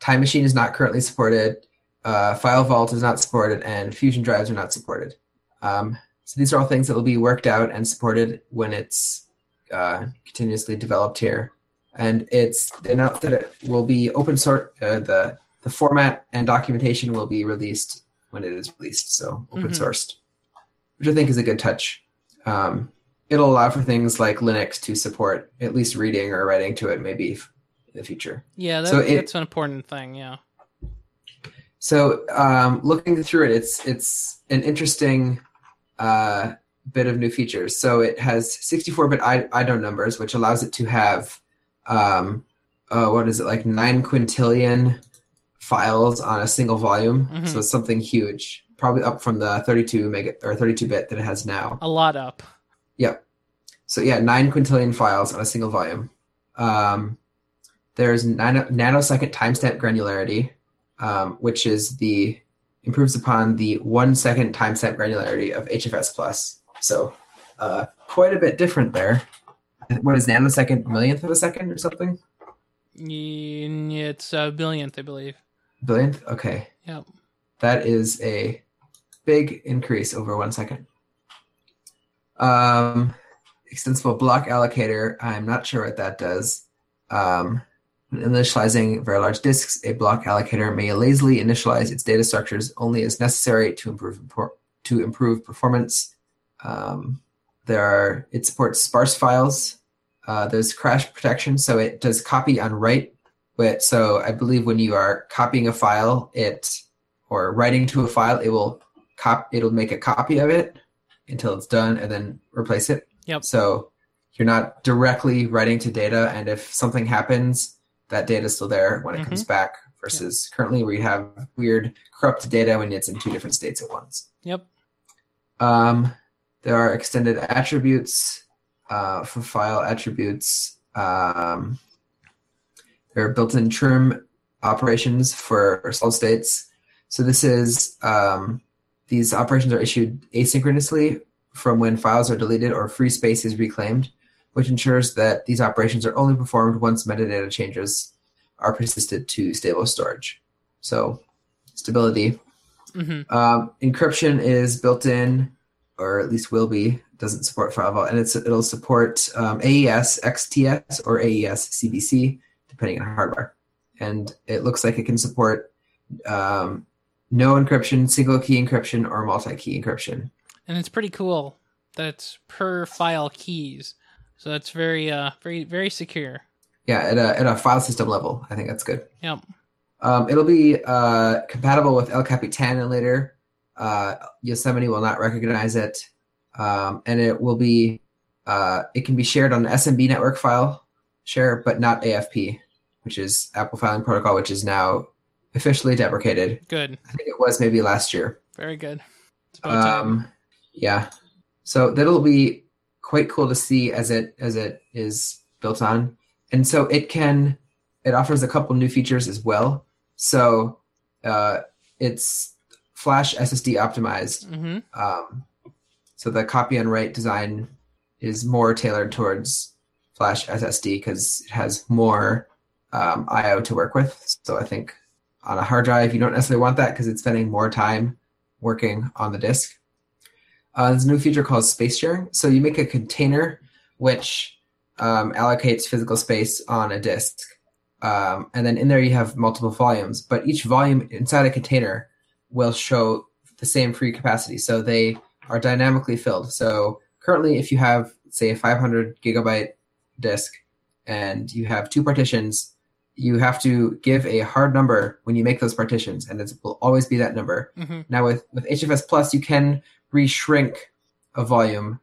Time Machine is not currently supported. Uh, File Vault is not supported, and Fusion drives are not supported. Um, so these are all things that will be worked out and supported when it's uh, continuously developed here. And it's announced that it will be open source. Uh, the the format and documentation will be released when it is released, so open Mhm. sourced, which I think is a good touch. Um, it'll allow for things like Linux to support at least reading or writing to it, maybe f- in the future. yeah, that, so it- that's an important thing. Yeah. So um, looking through it, it's it's an interesting uh, bit of new features. So it has 64-bit I- inode numbers, which allows it to have um, uh, what is it like nine quintillion files on a single volume. Mhm. So it's something huge, probably up from the 32 mega or 32-bit that it has now. A lot up. Yep. So yeah, nine quintillion files on a single volume. Um, there's nano- nanosecond timestamp granularity, um, which is the improves upon the one second timestamp granularity of HFS plus. So uh, quite a bit different there. What is nanosecond millionth of a second or something? It's a billionth, I believe. Billionth? Okay. Yep. That is a big increase over one second. Um, extensible block allocator. I'm not sure what that does. Um, when initializing very large disks, a block allocator may lazily initialize its data structures only as necessary to improve to improve performance. Um, there are it supports sparse files. Uh, there's crash protection, so it does copy on write. But so I believe when you are copying a file, it or writing to a file, it will cop it'll make a copy of it until it's done and then replace it. Yep. So you're not directly writing to data, and if something happens, that data is still there when it comes back. Versus currently, where you have weird corrupt data when it's in two different states at once. Yep. Um, there are extended attributes uh, for file attributes. Um, there are built-in trim operations for solid states. So this is um, these operations are issued asynchronously from when files are deleted or free space is reclaimed, which ensures that these operations are only performed once metadata changes are persisted to stable storage. So stability. hmm Um, encryption is built in, or at least will be. Doesn't support vault, and it's it'll support um, AES XTS or AES CBC depending on hardware. And it looks like it can support um, no encryption, single key encryption, or multi key encryption. And it's pretty cool that it's per file keys. So that's very uh very very secure. Yeah, at a at a file system level, I think that's good. Yep. Um, it'll be uh, compatible with El Capitan and later. Uh, Yosemite will not recognize it, um, and it will be uh, it can be shared on an SMB network file share, but not AFP, which is Apple Filing Protocol, which is now officially deprecated. Good. I think it was maybe last year. Very good. It's about time. Um, yeah, so that'll be quite cool to see as it as it is built on, and so it can it offers a couple new features as well. So uh, it's Flash SSD optimized. hmm Um, so the copy and write design is more tailored towards Flash SSD because it has more um, I/O to work with. So I think on a hard drive you don't necessarily want that because it's spending more time working on the disk. Uh, there's a new feature called space sharing. So you make a container which um, allocates physical space on a disk, um, and then in there you have multiple volumes. But each volume inside a container will show the same free capacity. So they are dynamically filled. So currently, if you have, say, a 500 gigabyte disk and you have two partitions, you have to give a hard number when you make those partitions, and it will always be that number. hmm Now, with, with HFS Plus, you can reshrink a volume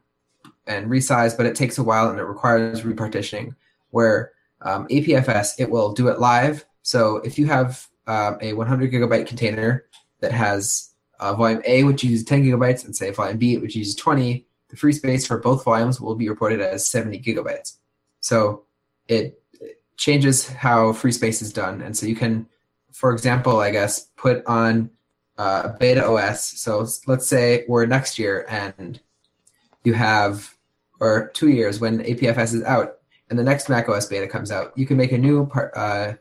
and resize, but it takes a while and it requires repartitioning. Where um, APFS, it will do it live. So if you have um, a 100 gigabyte container that has uh, volume A, which uses 10 gigabytes, and say volume B, which uses 20, the free space for both volumes will be reported as 70 gigabytes. So it it changes how free space is done. And so you can, for example, I guess, put on uh, beta OS. So let's say we're next year and you have, or two years when APFS is out and the next Mac OS beta comes out, you can make a new part, uh,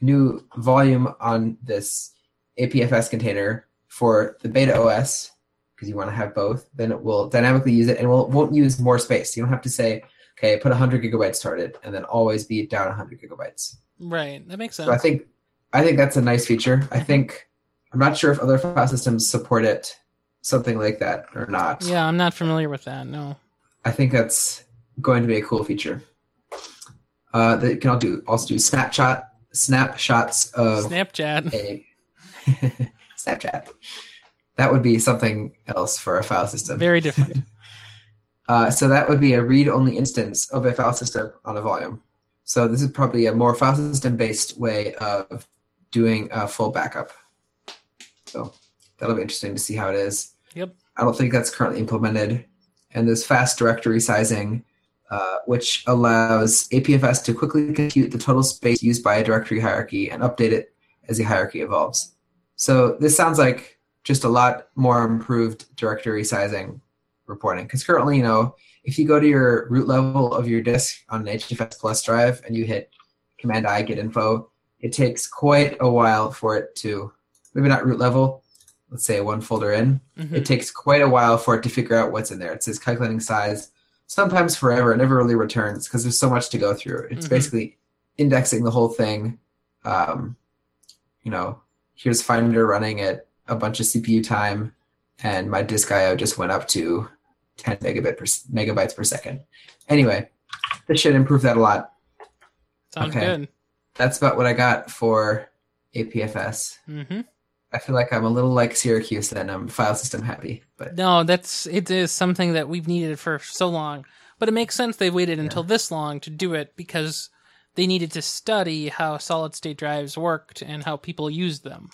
new volume on this APFS container for the beta OS because you want to have both. Then it will dynamically use it and will won't use more space. You don't have to say, okay, put 100 gigabytes started and then always be down 100 gigabytes. Right. That makes sense. So I think I think that's a nice feature. I think I'm not sure if other file systems support it something like that or not. yeah, I'm not familiar with that. No. I think that's going to be a cool feature. Uh, they can all do also do snapshot snapshots of Snapchat. a Snapchat. That would be something else for a file system. Very different. Uh, so that would be a read-only instance of a file system on a volume. So this is probably a more file system-based way of doing a full backup. So that'll be interesting to see how it is. Yep. I don't think that's currently implemented. And there's fast directory sizing, uh, which allows APFS to quickly compute the total space used by a directory hierarchy and update it as the hierarchy evolves. So this sounds like just a lot more improved directory sizing reporting. Because currently, you know, if you go to your root level of your disk on an HFS Plus drive and you hit Command I get info, it takes quite a while for it to maybe not root level, let's say one folder in. Mhm. It takes quite a while for it to figure out what's in there. It says calculating size, sometimes forever. It never really returns because there's so much to go through. It's Mhm. basically indexing the whole thing. Um, you know, here's Finder running at a bunch of CPU time, and my disk I/O just went up to 10 megabit per, megabytes per second. Anyway, this should improve that a lot. Sounds okay. good. That's about what I got for APFS. hmm I feel like I'm a little like Siracusa and I'm file system happy, but No, that's it is something that we've needed for so long. But it makes sense they waited until this long to do it because they needed to study how solid state drives worked and how people used them.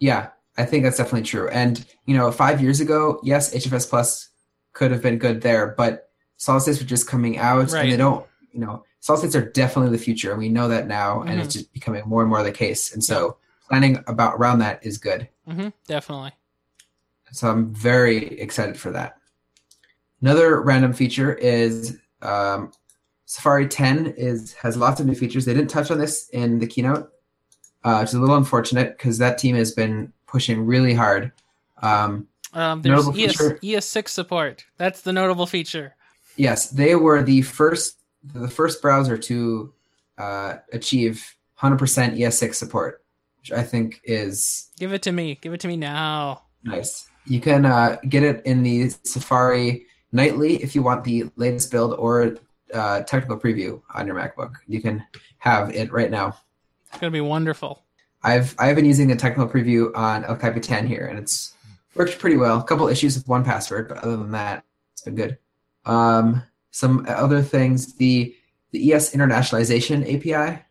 yeah, I think that's definitely true. And you know, five years ago, yes, HFS Plus could have been good there, but solid states were just coming out, Right. and they don't. You know, solid states are definitely the future, and we know that now, and it's just becoming more and more the case. And so, planning about around that is good. hmm Definitely. So I'm very excited for that. Another random feature is um, Safari 10 is has lots of new features. They didn't touch on this in the keynote, uh, which is a little unfortunate because that team has been pushing really hard. Um, Um, there's ES, feature- ES6 support. That's the notable feature. yes, they were the first the first browser to uh, achieve 100% ES6 support, which I think is Give it to me. Give it to me now. Nice. You can uh, get it in the Safari nightly if you want the latest build, or uh, technical preview on your MacBook. You can have it right now. It's gonna be wonderful. I've I've been using a technical preview on El Capitan here, and it's worked pretty well. A couple issues with 1Password, but other than that, it's been good. Um, some other things, the the ES internationalization API.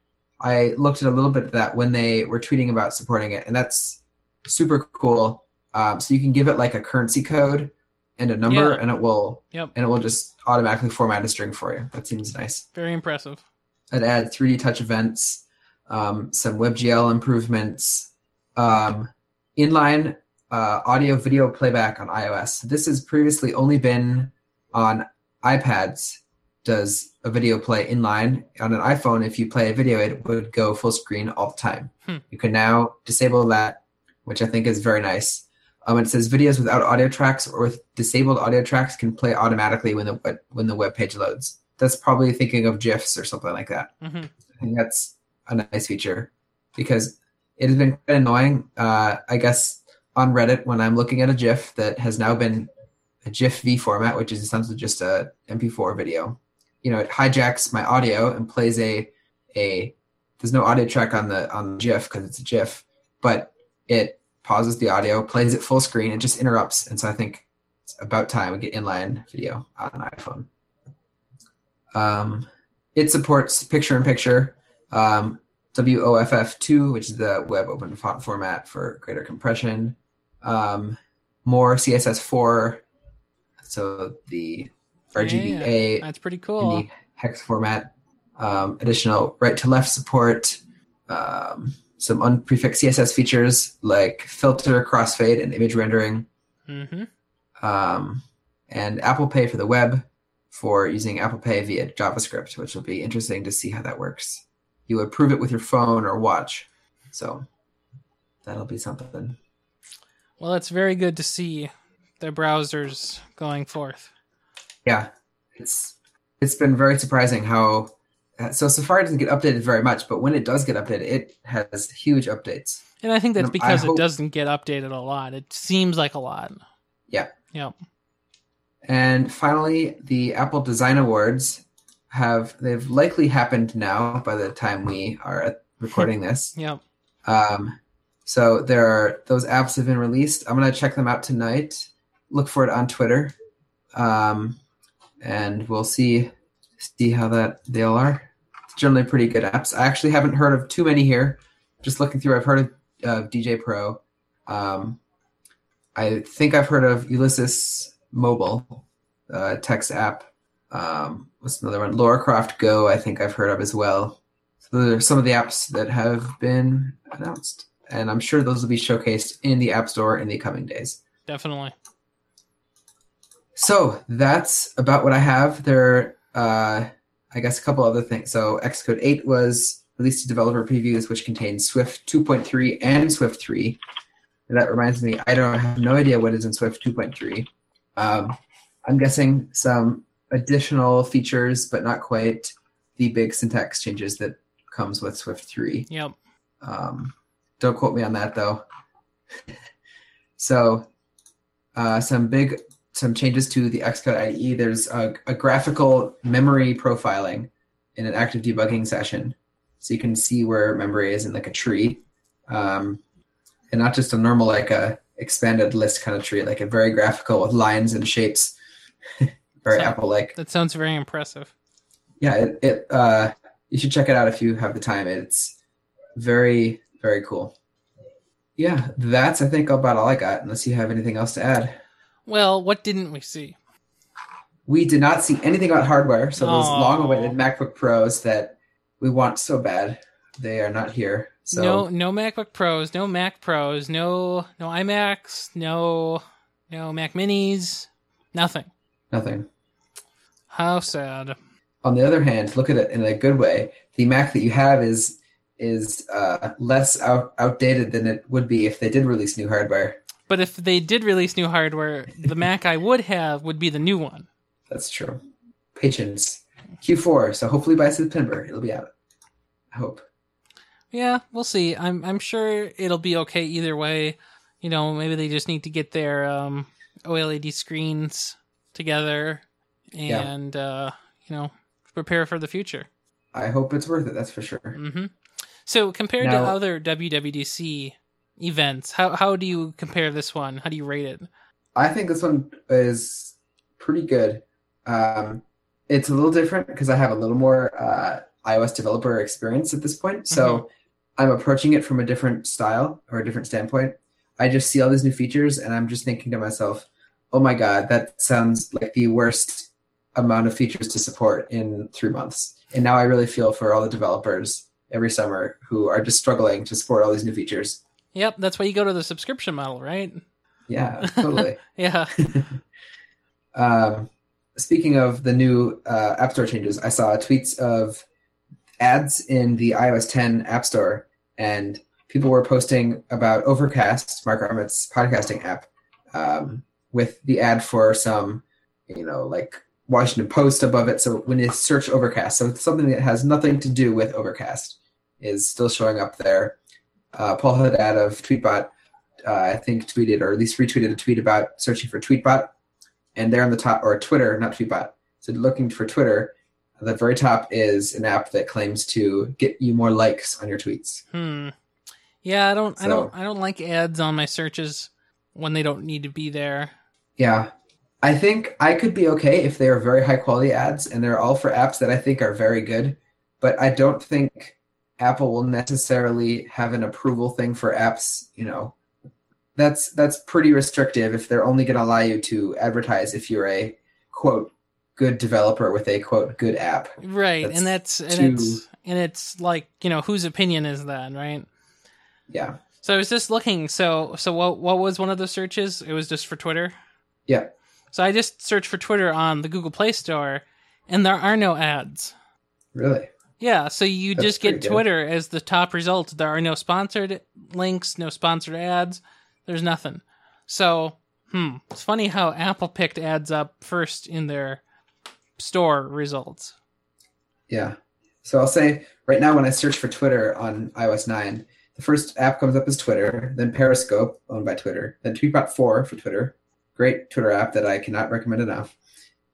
I looked at a little bit of that when they were tweeting about supporting it, and that's super cool. Um, so you can give it like a currency code and a number, Yeah. and it will Yep. and it will just automatically format a string for you. That seems nice. Very impressive. It adds 3D touch events, um, some WebGL improvements, um, inline uh, audio video playback on iOS. This has previously only been on iPads. Does a video play inline on an iPhone? If you play a video, it would go full screen all the time. Hmm. You can now disable that, which I think is very nice. Um, it says videos without audio tracks or with disabled audio tracks can play automatically when the web, when the web page loads. That's probably thinking of GIFs or something like that. hmm I think that's a nice feature because it has been quite annoying. Uh, I guess on Reddit when I'm looking at a GIF that has now been a GIF V format, which is essentially just a MP4 video. You know, it hijacks my audio and plays a a. There's no audio track on the on the GIF because it's a GIF, but it pauses the audio, plays it full screen, it just interrupts, and so I think it's about time we get inline video on an iPhone. Um, it supports picture in picture, um, WOFF2, which is the web open font format for greater compression, um, more CSS4, so the RGBA That's pretty in cool. the hex format, um, additional right to left support, um, some unprefixed CSS features like filter, crossfade, and image rendering hmm um, and Apple Pay for the web for using Apple Pay via JavaScript, which will be interesting to see how that works. You approve it with your phone or watch, so that'll be something. Well, it's very good to see the browsers going forth. Yeah, it's it's been very surprising how so Safari doesn't get updated very much, but when it does get updated, it has huge updates. And I think that's because it doesn't get updated a lot. It seems like a lot. Yeah. Yep. And finally, the Apple Design Awards have they've likely happened now by the time we are recording this. Yep. Um, so there are those apps have been released. I'm gonna check them out tonight. Look for it on Twitter, um, and we'll see see how that they all are. Generally pretty good apps. I actually haven't heard of too many here. Just looking through, I've heard of uh, djay Pro. Um, I think I've heard of Ulysses Mobile, uh, text app. Um, what's another one? Lara Croft Go. I think I've heard of as well. So those are some of the apps that have been announced, and I'm sure those will be showcased in the App Store in the coming days. Definitely. So that's about what I have. There, uh, I guess, a couple other things. So Xcode 8 was released to developer previews, which contains Swift 2.3 and Swift 3. And that reminds me, I don't I have no idea what is in Swift 2.3. Um, I'm guessing some additional features, but not quite the big syntax changes that comes with Swift 3. Yep. Um, don't quote me on that though. so, uh, some big some changes to the Xcode IDE. There's a, a graphical memory profiling in an active debugging session, so you can see where memory is in like a tree, um, and not just a normal like a expanded list kind of tree, like a very graphical with lines and shapes, very So- Apple-like. That sounds very impressive. yeah it, it uh you should check it out if you have the time. It's very very cool. Yeah that's i think about all i got unless you have anything else to add Well, what didn't we see? we did not see anything about hardware so those Aw. long awaited macbook pros that we want so bad they are not here so no, no MacBook Pros, no Mac Pros, no, no iMacs, no, no Mac Minis, nothing. nothing How sad. on the other hand look at it in a good way the mac that you have is is uh, less out, outdated than it would be if they did release new hardware But if they did release new hardware, the Mac I would have would be the new one. That's true. Patience. Q4. So hopefully by September it'll be out. I hope. Yeah, we'll see. I'm I'm sure it'll be okay either way. You know, maybe they just need to get their um, OLED screens together, Yeah. and uh, you know, prepare for the future. I hope it's worth it. That's for sure. hmm So compared to other WWDC events, how how do you compare this one? How do you rate it? I think this one is pretty good. Um, it's a little different because I have a little more uh, iOS developer experience at this point. So I'm approaching it from a different style or a different standpoint. I just see all these new features and I'm just thinking to myself, oh my God, that sounds like the worst amount of features to support in three months. And now I really feel for all the developers every summer who are just struggling to support all these new features. Yep, that's why you go to the subscription model, right? Yeah, totally. Yeah. Um, speaking of the new uh, App Store changes, I saw tweets of ads in the iOS 10 App Store, and people were posting about Overcast, Marco Arment's podcasting app, um, with the ad for some, you know, like Washington Post above it. So when you search Overcast, so it's something that has nothing to do with Overcast is still showing up there. Uh, Paul Haddad of Tweetbot, uh, I think, tweeted or at least retweeted a tweet about searching for Tweetbot and there on the top, or Twitter, not Tweetbot. So looking for Twitter, the very top is an app that claims to get you more likes on your tweets. Hmm. Yeah, I don't I don't I don't like ads on my searches when they don't need to be there. Yeah. I think I could be okay if they are very high quality ads and they're all for apps that I think are very good, but I don't think Apple will necessarily have an approval thing for apps, you know. That's that's pretty restrictive if they're only going to allow you to advertise if you're a quote good developer with a quote good app. Right. That's and that's and too- it's and it's like, you know, whose opinion is that, right? Yeah. So I was just looking. So so what what was one of the searches? It was just for Twitter. Yeah. So I just searched for Twitter on the Google Play Store, and there are no ads. Really? Yeah, so you That's just get pretty good. Twitter as the top result. There are no sponsored links, no sponsored ads. There's nothing. So, hmm, it's funny how Apple picked ads up first in their store results. Yeah. So I'll say right now when I search for Twitter on iOS 9, the first app comes up as Twitter, then Periscope, owned by Twitter, then Tweetbot 4 for Twitter, great Twitter app that I cannot recommend enough.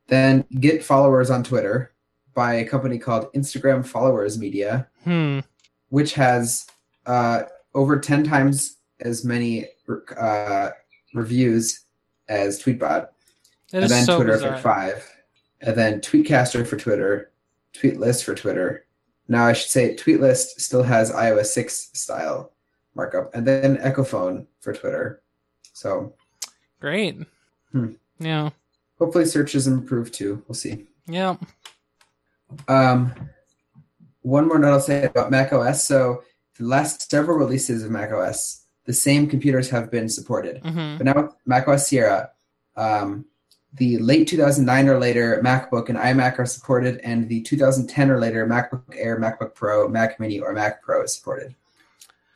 Then Get Followers on Twitter by a company called Instagram Followers Media, Hmm. which has uh, over 10 times as many uh, reviews as Tweetbot That and is then so Twitter bizarre. Effect 5, and then Tweetcaster for Twitter, Tweetlist for Twitter. Now, I should say Tweetlist still has iOS 6 style markup, and then Echofon for Twitter. So Great. Hmm. Yeah. hopefully searches improve too. We'll see. Yeah. Um, one more note I'll say about macOS. So the last several releases of macOS, the same computers have been supported. hmm But now with macOS Sierra, um, the late 2009 or later MacBook and iMac are supported, and the 2010 or later MacBook Air, MacBook Pro, Mac Mini, or Mac Pro is supported.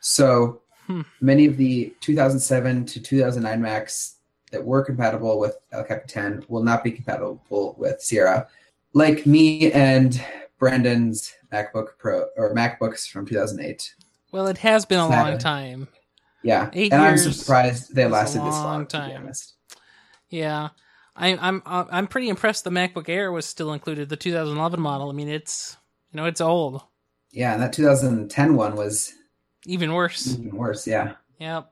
So Hmm. many of the 2007 to 2009 Macs that were compatible with El Capitan will not be compatible with Sierra, like me and Brandon's MacBook Pro or MacBooks from 2008. Well, it has been a long time. Yeah, Eight and I'm surprised they lasted this long long. To be honest. Yeah. I, I'm uh, I'm pretty impressed. The MacBook Air was still included, the 2011 model. I mean, it's you know it's old, Yeah, and that 2010 one was even worse. even worse. Yeah. Yep,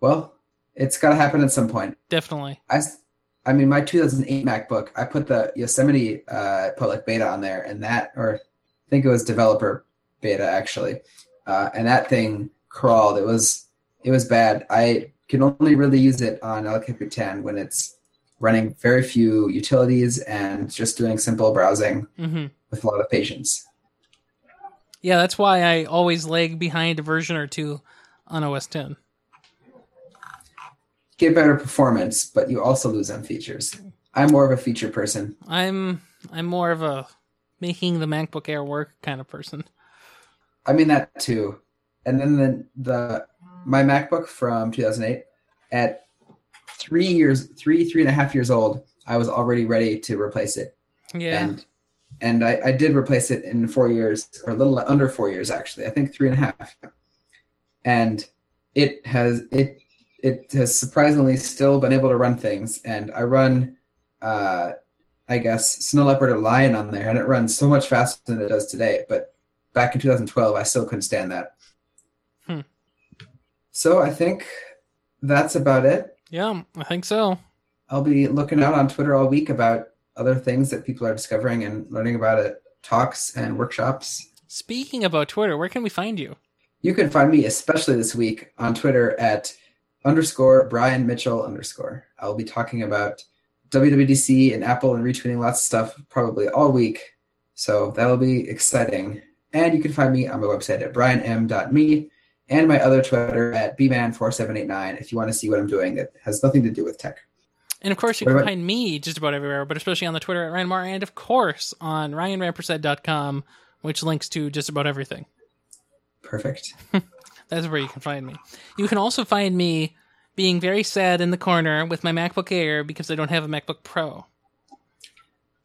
Well, it's got to happen at some point. definitely. I, I mean, my 2008 MacBook, I put the Yosemite uh, public beta on there, and that, or I think it was developer beta actually, uh, and that thing crawled. It was it was bad. I can only really use it on El Capitan when it's running very few utilities and just doing simple browsing hmm with a lot of patience. Yeah, that's why I always lag behind a version or two on OS 10. Get better performance, but you also lose on features. I'm more of a feature person. I'm I'm more of a making the MacBook Air work kind of person. I mean that too. And then the the my MacBook from 2008 at three years, three three and a half years old, I was already ready to replace it. Yeah, And and I, I did replace it in four years, or a little under four years actually. I think three and a half. And it has it it has surprisingly still been able to run things. And I run uh, I guess, Snow Leopard or Lion on there, and it runs so much faster than it does today. But back in 2012, I still couldn't stand that. Hmm. So I think that's about it. Yeah, I think so. I'll be looking out on Twitter all week about other things that people are discovering and learning about at talks and workshops. Speaking about Twitter, where can we find you? You can find me, especially this week, on Twitter at underscore Brian Mitchell underscore. I'll be talking about WWDC and Apple and retweeting lots of stuff probably all week. So that'll be exciting. And you can find me on my website at brianym.me and my other Twitter at bman4789 if you want to see what I'm doing that has nothing to do with tech. And of course, you can find me just about everywhere, but especially on the Twitter at Ryan Moore, and of course on ryanrampersad.com, which links to just about everything. Perfect. That's where you can find me. You can also find me being very sad in the corner with my MacBook Air because I don't have a MacBook Pro.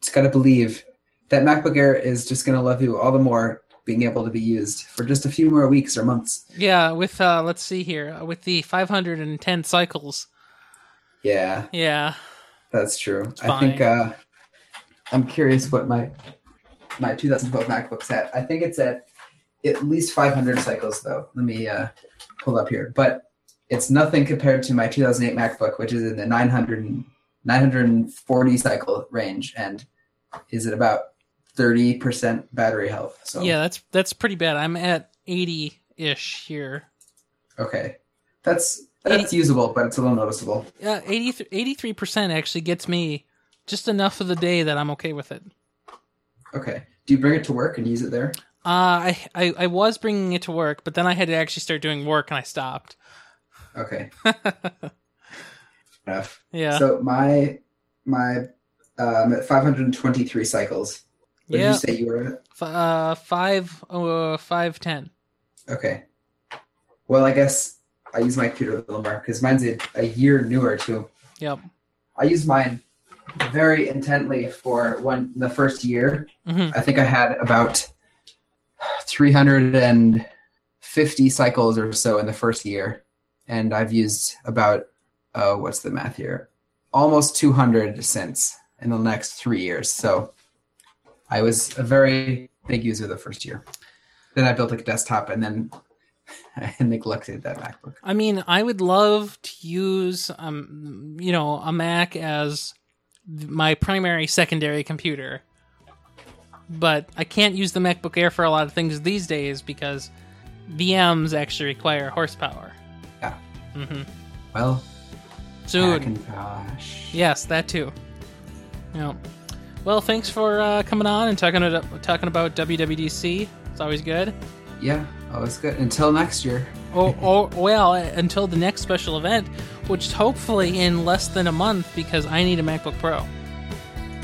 Just got to believe that MacBook Air is just going to love you all the more being able to be used for just a few more weeks or months. Yeah, with uh let's see here, uh, with the 510 cycles. Yeah, Yeah. that's true. I think uh, I'm curious what my my 2012 MacBook's at. I think it's at at least 500 cycles though. Let me uh, pull up here, but it's nothing compared to my 2008 MacBook, which is in the 900 940 cycle range and is at about 30% battery health. So Yeah, that's that's pretty bad. I'm at 80-ish here. okay, that's that's usable, but it's a little noticeable. Yeah, 80 83% actually gets me just enough of the day that I'm okay with it. Okay, do you bring it to work and use it there? Uh, I, I I was bringing it to work, but then I had to actually start doing work, and I stopped. Okay, enough. yeah, So my my um at 523 cycles. What yeah. did you say you were at? F- uh, five, uh, five ten. Okay. Well, I guess I use my computer a little more because mine's a, a year newer too. Yep. I used mine very intently for one the first year. hmm I think I had about 350 cycles or so in the first year, and I've used about uh, what's the math here? Almost 200 since in the next three years. So I was a very big user the first year. Then I built like a desktop, and then I neglected that MacBook. I mean, I would love to use, um, you know, a Mac as my primary secondary computer, but I can't use the MacBook Air for a lot of things these days because VMs actually require horsepower. Yeah. Mm-hmm. Well, Soon. Macintosh. Yes, that too. Yeah. Well, thanks for uh, coming on and talking about, talking about WWDC. It's always good. Yeah, always good. Until next year. or, or well, until the next special event, which is hopefully in less than a month because I need a MacBook Pro.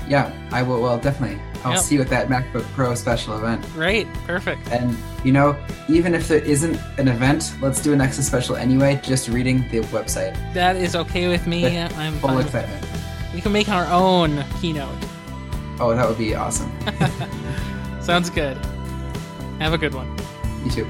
Yeah, I will. Well, definitely. I'll Yep. see you at that MacBook Pro special event. Great, perfect. And you know, even if there isn't an event, let's do an Nexus special anyway. Just reading the website, That is okay with me. With I'm full excitement. We can make our own keynote. Oh, that would be awesome. Sounds good. Have a good one. you too.